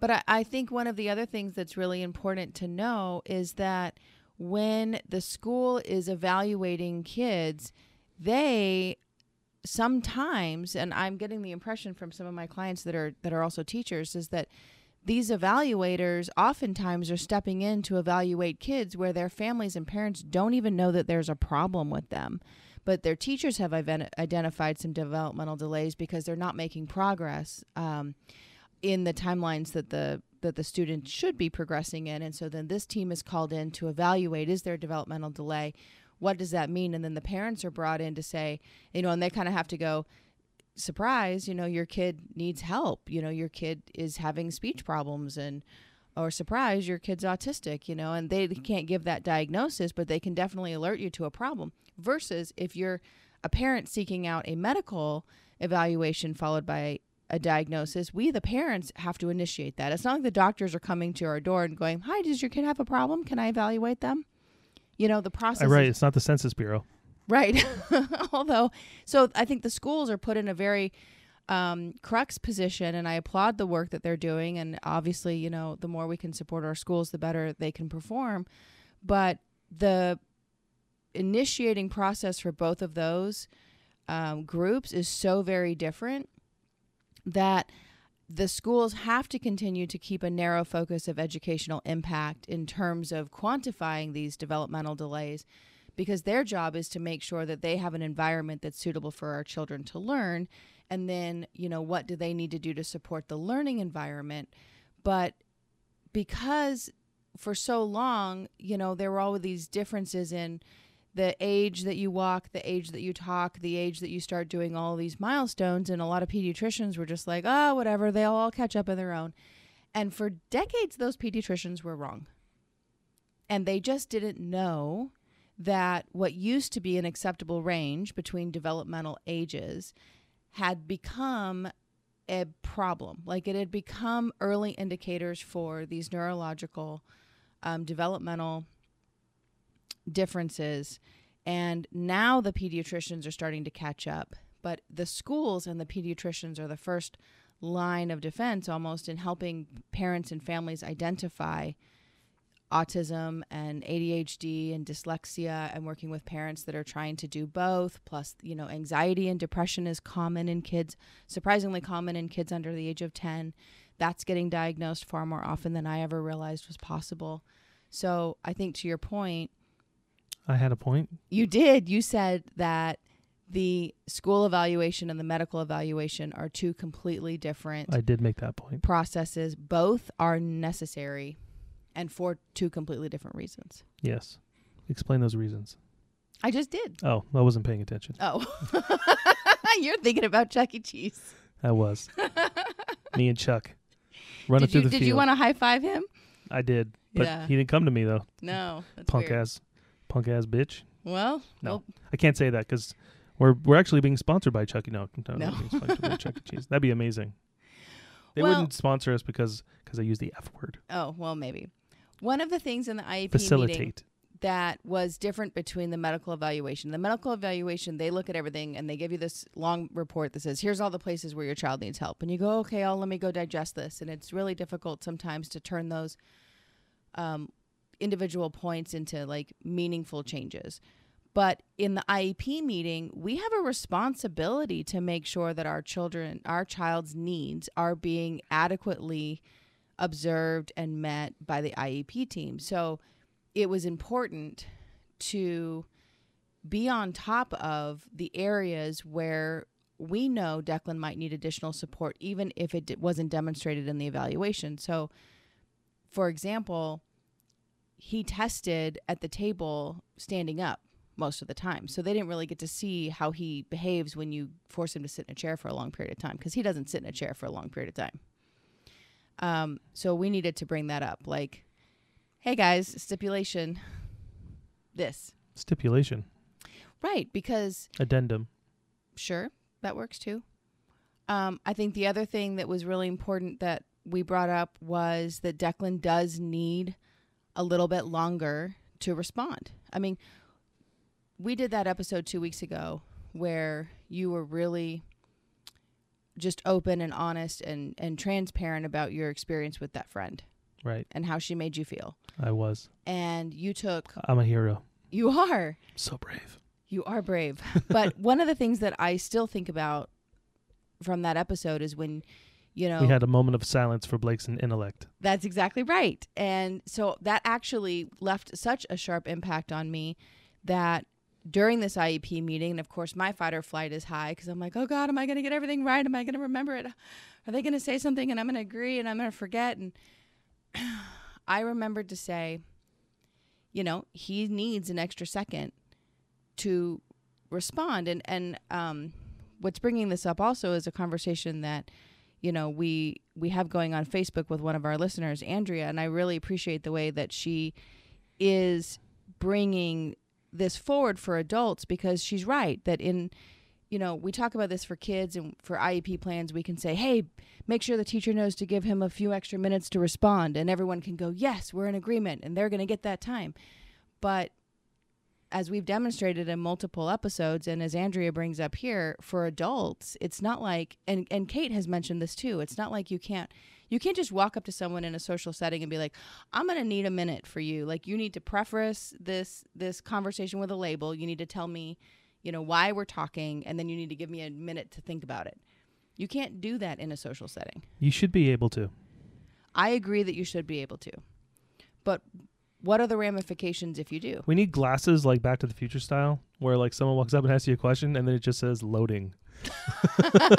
but I, I think one of the other things that's really important to know is that when the school is evaluating kids, they sometimes and i'm getting the impression from some of my clients that are that are also teachers is that these evaluators oftentimes are stepping in to evaluate kids where their families and parents don't even know that there's a problem with them. But their teachers have identified some developmental delays because they're not making progress um, in the timelines that the that the student should be progressing in. And so then this team is called in to evaluate is there a developmental delay? What does that mean? And then the parents are brought in to say, you know, and they kind of have to go, surprise, you know, your kid needs help. You know, your kid is having speech problems and or surprise, your kid's autistic, you know, and they can't give that diagnosis, but they can definitely alert you to a problem. Versus if you're a parent seeking out a medical evaluation followed by a diagnosis, we the parents have to initiate that. It's not like the doctors are coming to our door and going, "Hi, does your kid have a problem? Can I evaluate them?" You know, the process Uh, is right. It's not the Census Bureau. Right. Although, so I think the schools are put in a very um, crux position, and I applaud the work that they're doing. And obviously, you know, the more we can support our schools, the better they can perform. But the initiating process for both of those um, groups is so very different that the schools have to continue to keep a narrow focus of educational impact in terms of quantifying these developmental delays because their job is to make sure that they have an environment that's suitable for our children to learn. And then you know what do they need to do to support the learning environment? But because for so long you know there were all these differences in the age that you walk the age that you talk the age that you start doing all these milestones and a lot of pediatricians were just like oh whatever they'll all catch up on their own. And for decades those pediatricians were wrong. And they just didn't know that what used to be an acceptable range between developmental ages had become a problem. Like it had become early indicators for these neurological um, developmental differences. And now the pediatricians are starting to catch up. But the schools and the pediatricians are the first line of defense almost in helping parents and families identify autism and ADHD and dyslexia and working with parents that are trying to do both plus you know anxiety and depression is common in kids surprisingly common in kids under the age of 10 that's getting diagnosed far more often than I ever realized was possible. So I think to your point I had a point. you did. You said that the school evaluation and the medical evaluation are two completely different I did make that point. processes. Both are necessary and for two completely different reasons. Yes. Explain those reasons. I just did. Oh, I wasn't paying attention. Oh. You're thinking about Chuck E. Cheese. I was. Me and Chuck running Did through you the did field. you want to high five him? I did, but Yeah. he didn't come to me though. No. Punk weird. ass, punk ass bitch. Well, No. well, I can't say that because we're we're actually being sponsored by Chuck E. No, no, No. we're being sponsored by Chuck E. Cheese. That'd be amazing. They Well- wouldn't sponsor us because because I use the F word. oh, well maybe. One of the things in the IEP meeting that was different between the medical evaluation. The medical evaluation, they look at everything and they give you this long report that says, here's all the places where your child needs help. And you go, okay, oh, let me go digest this. And it's really difficult sometimes to turn those um, individual points into like meaningful changes. But in the IEP meeting, we have a responsibility to make sure that our children, our child's needs are being adequately observed and met by the IEP team. So it was important to be on top of the areas where we know Declan might need additional support, even if it wasn't demonstrated in the evaluation. So, for example, he tested at the table standing up most of the time. So they didn't really get to see how he behaves when you force him to sit in a chair for a long period of time because he doesn't sit in a chair for a long period of time. Um, so we needed to bring that up. Like, hey guys, stipulation this. Stipulation. Right, because Addendum. sure, that works too. Um, I think the other thing that was really important that we brought up was that Declan does need a little bit longer to respond. I mean, we did that episode two weeks ago where you were really just open and honest and, and transparent about your experience with that friend Right. and how she made you feel. I was. And you took, I'm a hero. you are, So brave. you are brave. but one of the things that I still think about from that episode is when, you know, We had a moment of silence for Blake's intellect. That's exactly right. And so that actually left such a sharp impact on me that during this IEP meeting, and of course, my fight or flight is high because I'm like, oh God, am I going to get everything right? Am I going to remember it? Are they going to say something and I'm going to agree and I'm going to forget? And I remembered to say, you know, he needs an extra second to respond. And, and, um, what's bringing this up also is a conversation that you know we we have going on Facebook with one of our listeners, Andrea, and I really appreciate the way that she is bringing this forward for adults because she's right that in you know we talk about this for kids and for IEP plans we can say hey make sure the teacher knows to give him a few extra minutes to respond. And everyone can go yes we're in agreement and they're going to get that time. But as we've demonstrated in multiple episodes and as Andrea brings up here for adults it's not like and and Kate has mentioned this too it's not like you can't you can't just walk up to someone in a social setting and be like I'm going to need a minute for you like you need to preface this this conversation with a label you need to tell me you know why we're talking and then you need to give me a minute to think about it you can't do that in a social setting You should be able to. I agree that you should be able to but what are the ramifications if you do We need glasses like Back to the Future style, where like someone walks up and asks you a question, and then it just says loading.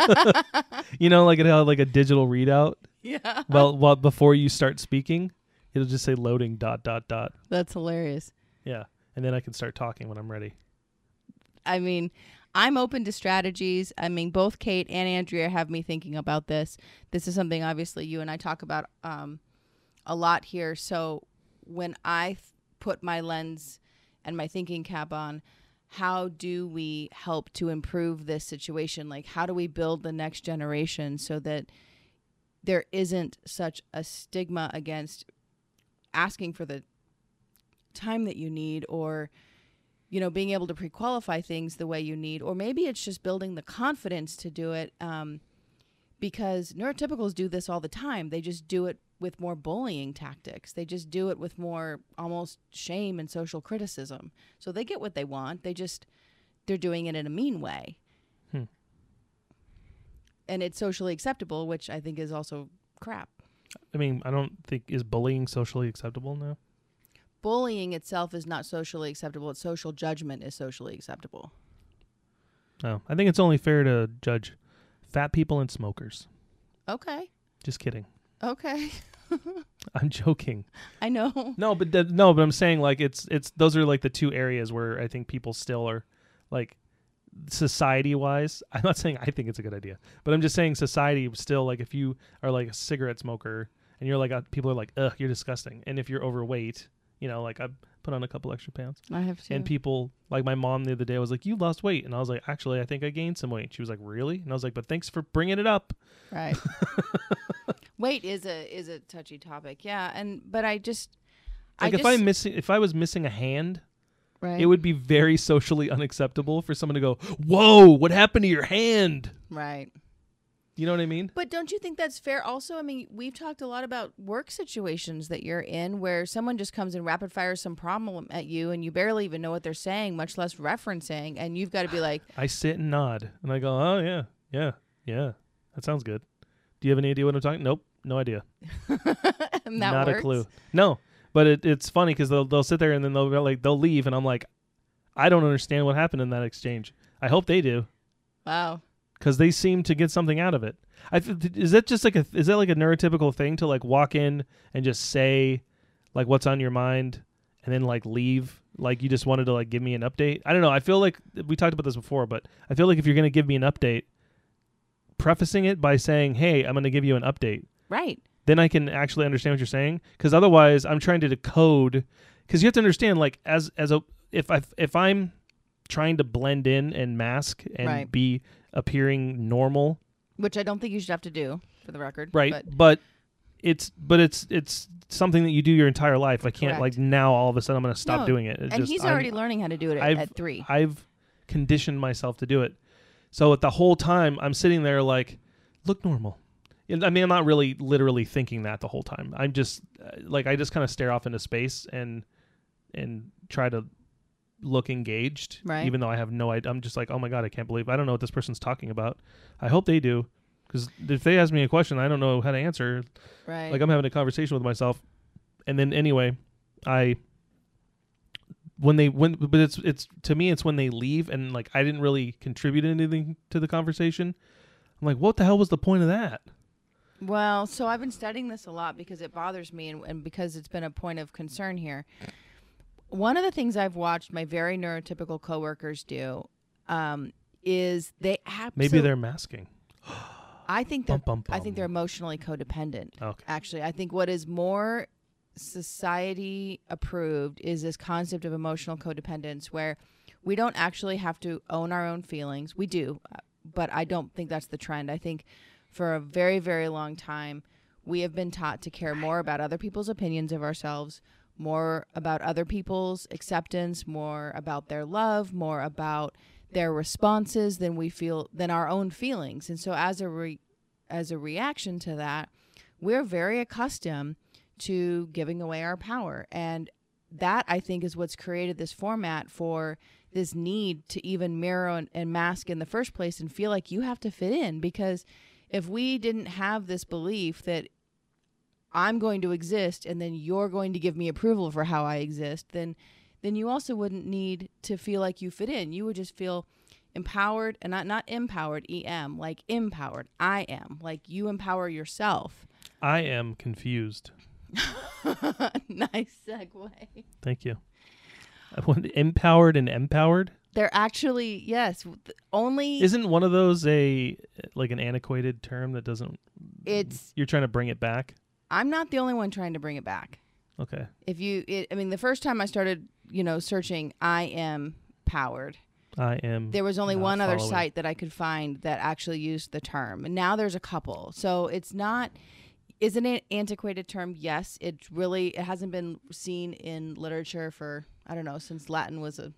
you know, like it had like a digital readout. yeah Well, well, before you start speaking, it'll just say loading dot dot dot. that's hilarious Yeah, and then I can start talking when I'm ready. I mean, I'm open to strategies. I mean, both Kate and Andrea have me thinking about this. This is something obviously you and I talk about um, a lot here. So when I th- put my lens and my thinking cap on, how do we help to improve this situation? Like, how do we build the next generation so that there isn't such a stigma against asking for the time that you need or you know, being able to pre-qualify things the way you need, or maybe it's just building the confidence to do it. Um, because neurotypicals do this all the time. They just do it with more bullying tactics. They just do it with more almost shame and social criticism. So they get what they want. They just they're doing it in a mean way. And it's socially acceptable, which I think is also crap. I mean, I don't think is bullying socially acceptable now. Bullying itself is not socially acceptable. It's social judgment is socially acceptable. No, I think it's only fair to judge fat people and smokers. Okay. Just kidding. Okay. I'm joking. I know. No, but th- no, but I'm saying like it's it's those are like the two areas where I think people still are like society wise. I'm not saying I think it's a good idea, but I'm just saying society still like if you are like a cigarette smoker and you're like uh, people are like ugh you're disgusting, and if you're overweight, you know like I put on a couple extra pounds, I have to. and people like my mom the other day was like you lost weight, and I was like actually I think I gained some weight. She was like really, and I was like but thanks for bringing it up. Right. Weight is a is a touchy topic. Yeah, and but I just Like if just, I'm missing, if I was missing a hand, right, it would be very socially unacceptable for someone to go, "Whoa, what happened to your hand?" right. You know what I mean? But don't you think that's fair? Also, I mean, we've talked a lot about work situations that you're in where someone just comes and rapid fires some problem at you and you barely even know what they're saying, much less referencing, and you've got to be like, I sit and nod, and I go, "Oh yeah, yeah, yeah, that sounds good." Do you have any idea what I'm talking? Nope, no idea. Not works? a clue. No, but it, it's funny because they'll they'll sit there and then they'll like they'll leave, and I'm like, I don't understand what happened in that exchange. I hope they do Wow. because they seem to get something out of it. I th- is that just like a is that like a neurotypical thing to like walk in and just say like what's on your mind and then like leave like you just wanted to like give me an update. I don't know. I feel like we talked about this before, but I feel like if you're gonna give me an update, prefacing it by saying, "Hey, I'm gonna give you an update." Right. Then I can actually understand what you're saying. Because otherwise, I'm trying to decode. Because you have to understand, like as as a if I if I'm trying to blend in and mask and Right. be appearing normal, Which I don't think you should have to do, for the record. right? But But, it's but it's it's something that you do your entire life. I can't Correct. like now all of a sudden I'm going to stop No, doing it. It and just- he's I'm- already learning how to do it at, I've- at three. I've conditioned myself to do it. So at the whole time, I'm sitting there like, look normal. I mean, I'm not really literally thinking that the whole time. I'm just uh, like I just kind of stare off into space and and try to look engaged, Right. even though I have no idea. I'm just like, oh my god, I can't believe I don't know what this person's talking about. I hope they do, because if they ask me a question, I don't know how to answer. right. Like I'm having a conversation with myself, and then anyway, I when they when but it's it's to me it's when they leave and like I didn't really contribute anything to the conversation. I'm like, what the hell was the point of that? Well, so I've been studying this a lot because it bothers me and, and because it's been a point of concern here. One of the things I've watched my very neurotypical coworkers do um, is they absolutely. Maybe they're masking. I think they're. Bum, bum, I think they're emotionally codependent. Okay. Actually, I think what is more society approved is this concept of emotional codependence, where we don't actually have to own our own feelings. We do, uh, but I don't think that's the trend. I think for a very, very long time, we have been taught to care more about other people's opinions of ourselves, more about other people's acceptance, more about their love, more about their responses than we feel than our own feelings. And so as a re, as a reaction to that, we're very accustomed to giving away our power. And that I think is what's created this format for this need to even mirror and, and mask in the first place and feel like you have to fit in because if we didn't have this belief that I'm going to exist and then you're going to give me approval for how I exist, then then you also wouldn't need to feel like you fit in. You would just feel empowered and not not empowered, em, like empowered. I am. Like you empower yourself. I am confused. nice segue. Thank you. Empowered and empowered. They're actually yes, only Isn't one of those a like an antiquated term that doesn't? it's You're trying to bring it back. I'm not the only one trying to bring it back. Okay. If you it, I mean the first time I started, you know, searching I am powered, I am. there was only one other site that I could find that actually used the term. And now there's a couple. So it's not is it an antiquated term? Yes, it really it hasn't been seen in literature for I don't know since Latin was a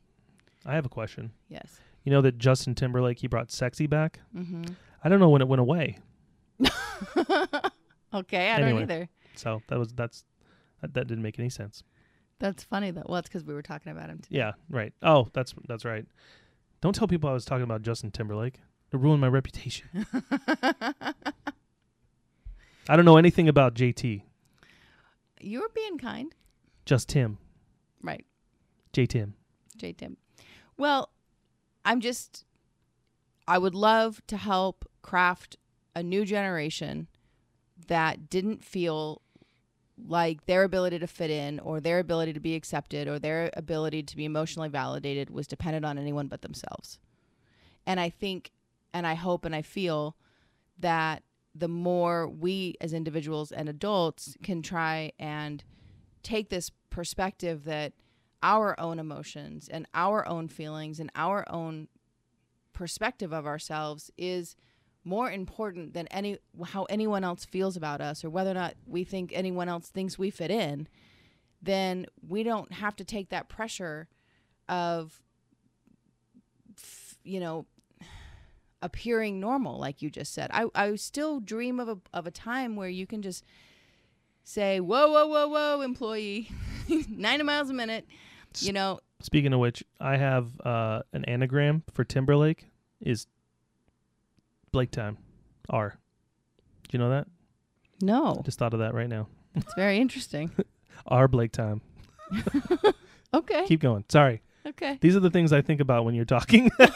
I have a question. yes. You know that Justin Timberlake he brought sexy back. Mm-hmm. I don't know when it went away. okay, I don't either. So that was that's that, that didn't make any sense. That's funny though. Well, it's because we were talking about him today. Yeah, right. Oh, that's that's right. Don't tell people I was talking about Justin Timberlake. It ruined my reputation. I don't know anything about JT. you were being kind, Just Tim. right? J Tim. J Tim. Well, I'm just I would love to help craft a new generation that didn't feel like their ability to fit in or their ability to be accepted or their ability to be emotionally validated was dependent on anyone but themselves. And I think and I hope and I feel that the more we as individuals and adults can try and take this perspective that our own emotions and our own feelings and our own perspective of ourselves is more important than any how anyone else feels about us or whether or not we think anyone else thinks we fit in then we don't have to take that pressure of you know appearing normal like you just said. I i still dream of a of a time where you can just say whoa whoa whoa whoa employee 90 miles a minute you know Speaking of which, I have uh, an anagram for Timberlake is Blake time. R. Do you know that? no Just thought of that right now. it's very interesting R Blake time. okay Keep going. Sorry. okay These are the things I think about when you're talking. and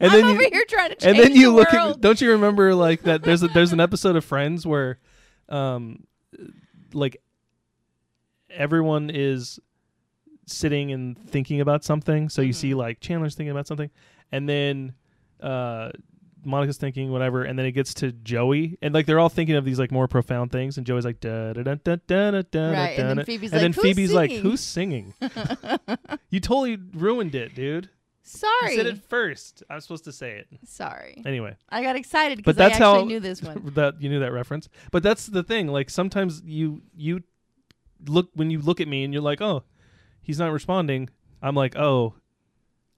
i'm then over you here trying to change and then you the look world. at don't you remember like that there's a, there's an episode of Friends where um like everyone is sitting and thinking about something. So you Mhm. see like Chandler's thinking about something and then uh Monica's thinking whatever, and then it gets to Joey, and like they're all thinking of these like more profound things, and Joey's like da da da da da da da right da and da then phoebe's and like then Phoebe's like, singing?" "Who's singing?" you totally ruined it, dude. sorry You said it first. I'm supposed to say it sorry anyway. i got excited because i actually how knew this one that you knew that reference. But that's the thing. Like sometimes you you look when you look at me and you're like, oh, he's not responding. I'm like, oh,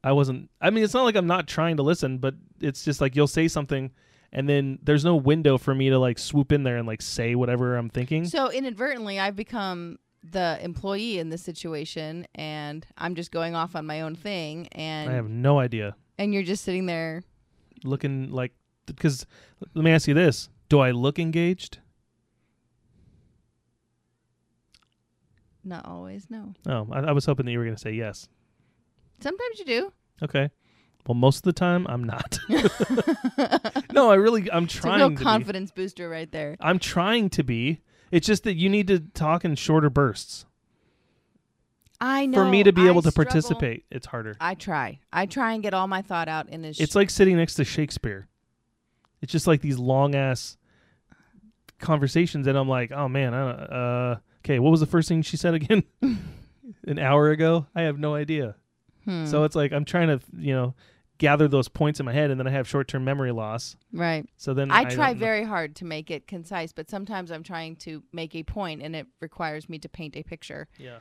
I wasn't. I mean, it's not like I'm not trying to listen, but it's just like you'll say something, and then there's no window for me to like swoop in there and like say whatever I'm thinking. So inadvertently, I've become the employee in this situation, and I'm just going off on my own thing, and I have no idea. and you're just sitting there. Looking like because let me ask you this: Do I look engaged? Not always, no. Oh, I, I was hoping that you were going to say yes. Sometimes you do. Okay. Well, most of the time I'm not. no, I really I'm It's a trying real to be. confidence booster right there. I'm trying to be. It's just that you need to talk in shorter bursts. I know. For me to be I able to struggle- participate, it's harder. I try. I try and get all my thought out in as. It's like sitting next to Shakespeare. It's just like these long ass conversations and I'm like, "Oh man, I don't, uh okay, what was the first thing she said again?" An hour ago? I have no idea. Hmm. So it's like I'm trying to, you know, gather those points in my head and then I have short-term memory loss. right. So then I don't try know. very hard to make it concise, but sometimes I'm trying to make a point, and it requires me to paint a picture. Yeah.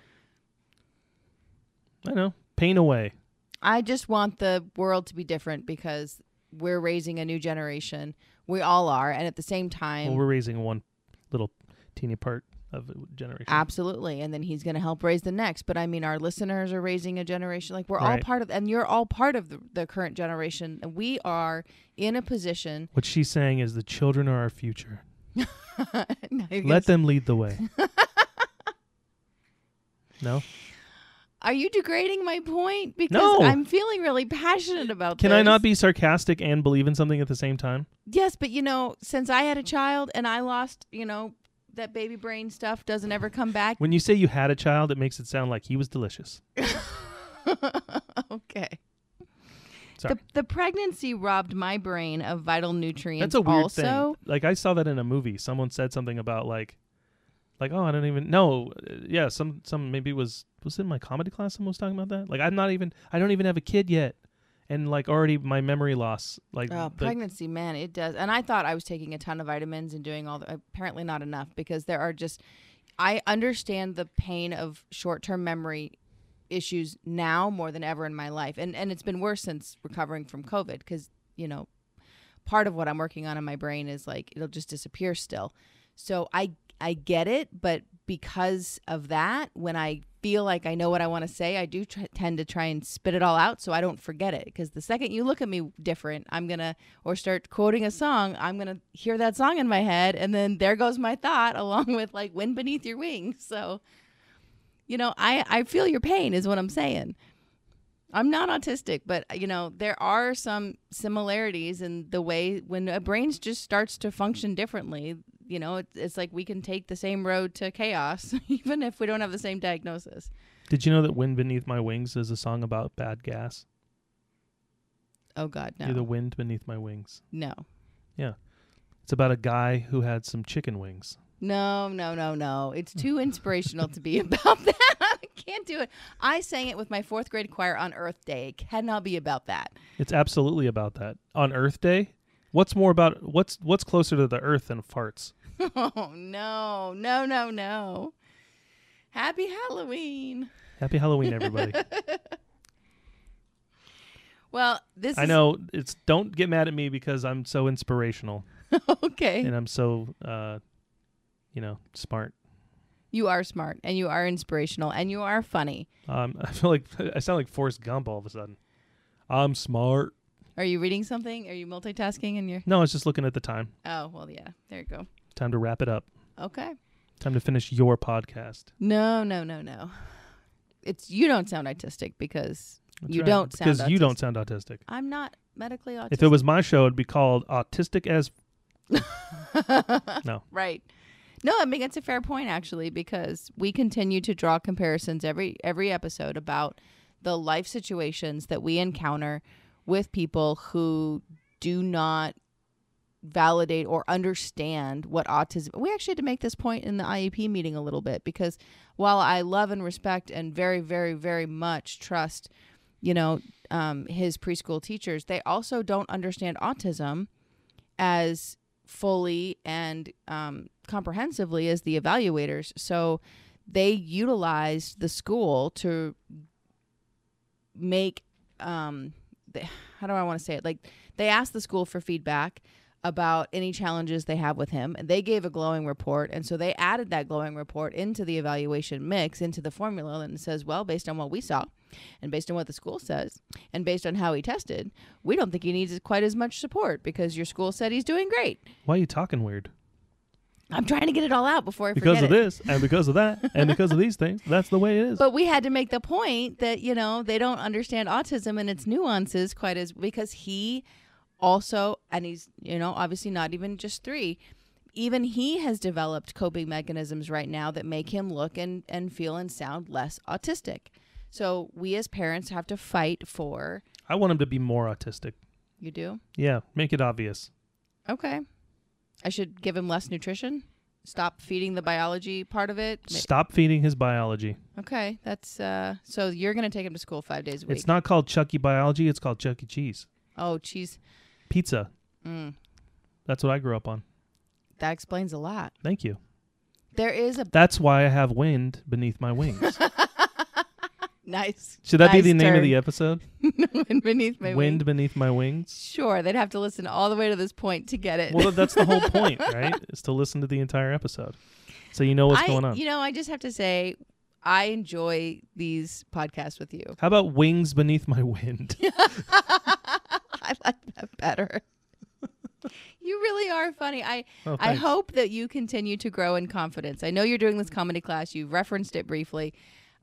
I know. Pain away. I just want the world to be different because we're raising a new generation. We all are, and at the same time, Well, we're raising one little teeny part of a generation. absolutely. And then he's going to help raise the next. But I mean, our listeners are raising a generation. Like we're all part of, and you're all part of the, the current generation. And we are in a position. What she's saying is the children are our future. Now Let them lead the way. no? Are you degrading my point? Because No. I'm feeling really passionate about Can this. I not be sarcastic and believe in something at the same time? Yes, but you know, since I had a child and I lost, you know, that baby brain stuff doesn't ever come back. When you say you had a child, it makes it sound like he was delicious. okay. Sorry. The, the pregnancy robbed my brain of vital nutrients. That's a weird also. thing. Like I saw that in a movie. Someone said something about like like oh I don't even no uh, yeah some some maybe was was it in my comedy class someone was talking about that like I'm not even I don't even have a kid yet and like already my memory loss like Oh, the- pregnancy, man, it does. And I thought I was taking a ton of vitamins and doing all the apparently not enough because there are just I understand the pain of short-term memory issues now more than ever in my life. And and it's been worse since recovering from COVID cuz you know, part of what I'm working on in my brain is like it'll just disappear still. So I I get it, but because of that, when I feel like I know what I want to say, I do tend to try and spit it all out so I don't forget it. Because the second you look at me different, I'm gonna or start quoting a song, I'm gonna hear that song in my head, and then there goes my thought along with like "Wind Beneath Your Wings." So, you know, I I feel your pain is what I'm saying. I'm not autistic, but uh, you know there are some similarities in the way when a brain just starts to function differently. You know, it's, it's like we can take the same road to chaos, even if we don't have the same diagnosis. did you know that wind beneath my wings is a song about bad gas Oh God, you're the wind beneath my wings no, Yeah, it's about a guy who had some chicken wings no, no, no, no. It's too inspirational to be about that. I can't do it. I sang it with my fourth grade choir on Earth Day. It cannot be about that. it's absolutely about that on Earth Day what's more about what's what's closer to the earth than farts Oh no, no, no, no. Happy Halloween. Happy Halloween, everybody. Well, this I is know it's don't get mad at me because I'm so inspirational okay. and I'm so uh you know, smart. You are smart and you are inspirational and you are funny. Um I feel like I sound like Forrest Gump all of a sudden. I'm smart. Are you reading something? Are you multitasking in your No, I was just looking at the time. Oh, well yeah. There you go. Time to wrap it up. Okay. Time to finish your podcast. No, no, no, no. It's you don't sound autistic because That's You right, don't sound because you don't sound autistic. I'm not medically autistic. If it was my show, it'd be called Autistic as No. right. No, I mean it's a fair point actually because we continue to draw comparisons every every episode about the life situations that we encounter with people who do not validate or understand what autism we actually had to make this point in the IEP meeting a little bit because while I love and respect and very very very much trust you know um, his preschool teachers they also don't understand autism as fully and um, comprehensively as the evaluators. So they utilized the school to make um, the, how do I want to say it? Like they asked the school for feedback about any challenges they have with him and they gave a glowing report and so they added that glowing report into the evaluation mix into the formula and says well based on what we saw and based on what the school says and based on how he tested we don't think he needs quite as much support because your school said he's doing great Why are you talking weird? I'm trying to get it all out before i Because forget of it this and because of that and because of these things. That's the way it is. But we had to make the point that, you know, they don't understand autism and its nuances quite as because he also, and he's, you know, obviously not even just three, even he has developed coping mechanisms right now that make him look and, and feel and sound less autistic. So we as parents have to fight for, I want him to be more autistic. you do? Yeah, make it obvious. Okay. I should give him less nutrition? Stop feeding the biology part of it? Stop feeding his biology. Okay. That's, uh, so you're going to take him to school five days a week. It's not called Chucky Biology, it's called Chuck E. Cheese. oh, cheese. Pizza. Mm. That's what I grew up on. That explains a lot. Thank you. There is a That's why I have wind beneath my wings. nice. Should that be nice the name of turn. the episode? wind beneath my wind wing? beneath my wings? Sure, they'd have to listen all the way to this point to get it. Well, that's the whole point, right? Is to listen to the entire episode. So you know what's I, going on. You know, I just have to say, I enjoy these podcasts with you. How about wings beneath my wind? I like that better. you really are funny. I Oh, I hope that you continue to grow in confidence. I know you're doing this comedy class. You've referenced it briefly.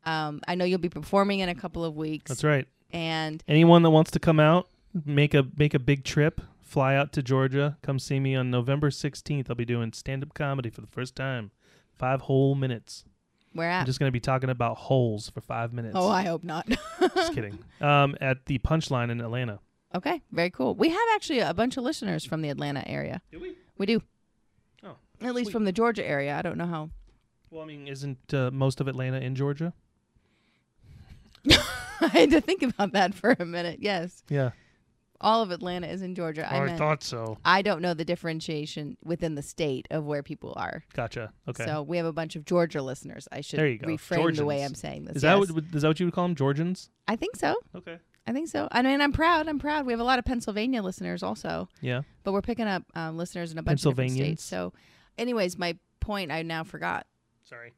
Um, I know you'll be performing in a couple of weeks. That's right. And Anyone that wants to come out, make a make a big trip, fly out to Georgia, come see me on November 16th. I'll be doing stand-up comedy for the first time. 5 whole minutes. where at? I'm just going to be talking about holes for 5 minutes. Oh, I hope not. just kidding. Um at the Punchline in Atlanta. Okay, very cool. We have actually a bunch of listeners from the Atlanta area. Do we? We do. Oh, At least sweet. from the Georgia area. I don't know how. Well, I mean, isn't uh, most of Atlanta in Georgia? I had to think about that for a minute. Yes. Yeah. All of Atlanta is in Georgia. I, meant, thought so. I don't know the differentiation within the state of where people are. Gotcha. Okay. So we have a bunch of Georgia listeners. I should There you go. reframe the way Georgians. I'm saying this. is that yes. what is that what you would call them, Georgians? I think so. Okay. I think so. I mean, I'm proud. I'm proud. We have a lot of Pennsylvania listeners also, Yeah. but we're picking up um, listeners in a bunch of different Pennsylvanians? states. So, anyways, my point I now forgot. Sorry.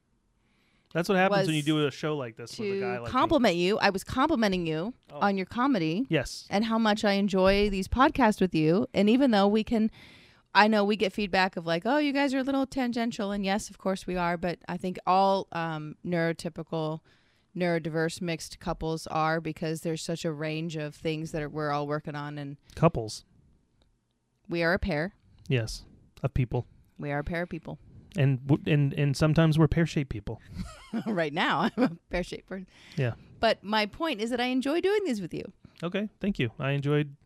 That's what happens when you do a show like this with a guy to like me. compliment you. I was complimenting you Oh. on your comedy Yes. and how much I enjoy these podcasts with you. And even though we can, I know we get feedback of like, oh, you guys are a little tangential. And yes, of course we are. But I think all um, neurotypical, neurodiverse mixed couples are because there's such a range of things that are, we're all working on. And Couples. we are a pair. Yes. Of people. We are a pair of people. And and and sometimes we're pear-shaped people. right now, I'm a pear shaped person. Yeah. But my point is that I enjoy doing these with you. Okay. Thank you. I enjoyed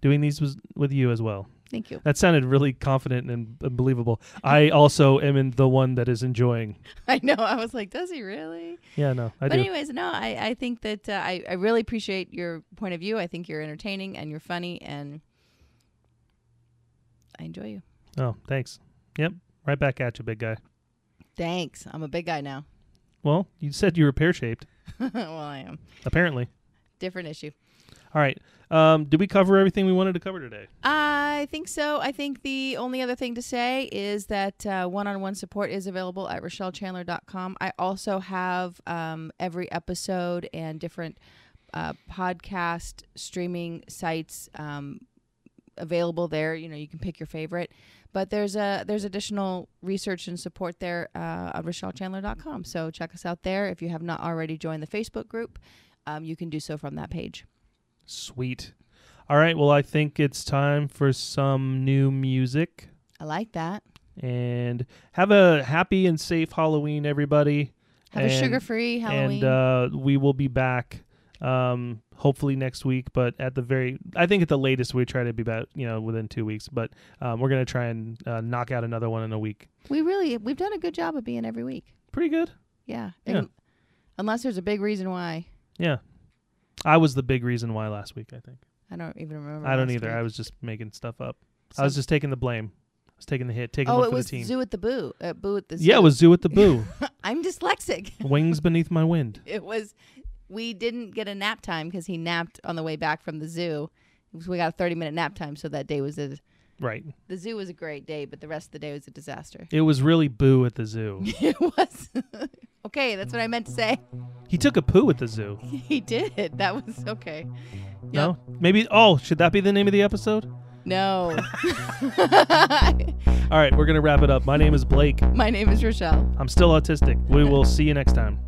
doing these was, with you as well. Thank you. That sounded really confident and believable. I also am in the one that is enjoying. I know. I was like, does he really? Yeah, no, I but do. anyways, no, I, I think that uh, I, I really appreciate your point of view. I think you're entertaining and you're funny and I enjoy you. Oh, thanks. Yep. Right back at you, big guy. Thanks. I'm a big guy now. Well, you said you were pear shaped. well, I am. Apparently. Different issue. All right. Um, did we cover everything we wanted to cover today? I think so. I think the only other thing to say is that uh, one-on-one support is available at RochelleChandler.com. I also have um, every episode and different uh, podcast streaming sites um, available there. You know, you can pick your favorite, but there's a there's additional research and support there uh, at RochelleChandler.com. So check us out there. If you have not already joined the Facebook group, um, you can do so from that page. Sweet. All right. Well, I think it's time for some new music. I like that. And have a happy and safe Halloween, everybody. Have And- a sugar-free Halloween. And uh, we will be back um, hopefully next week. But at the very, I think at the latest, we try to be about, you know, within two weeks. But um, we're going to try and uh, knock out another one in a week. We really we've done a good job of being every week. Pretty good. Yeah. Yeah. Un- Unless there's a big reason why. Yeah. I was the big reason why last week, I think. I don't even remember. I don't either. week. I was just making stuff up. I was just taking the blame. I was taking the hit, taking Oh, it for was the team. Zoo at the Boo. Uh, boo at the Zoo. yeah, it was Zoo at the Boo. I'm dyslexic. Wings beneath my wind. It was. We didn't get a nap time because he napped on the way back from the zoo. We got a 30 minute nap time, so that day was a. Right. The zoo was a great day, but the rest of the day was a disaster. It was really Boo at the zoo. it was. okay, that's what I meant to say. he took a poo at the zoo. He did. That was okay. No? Maybe, oh, should that be the name of the episode? No. All right, we're going to wrap it up. My name is Blake. My name is Rochelle. I'm still autistic. We will see you next time.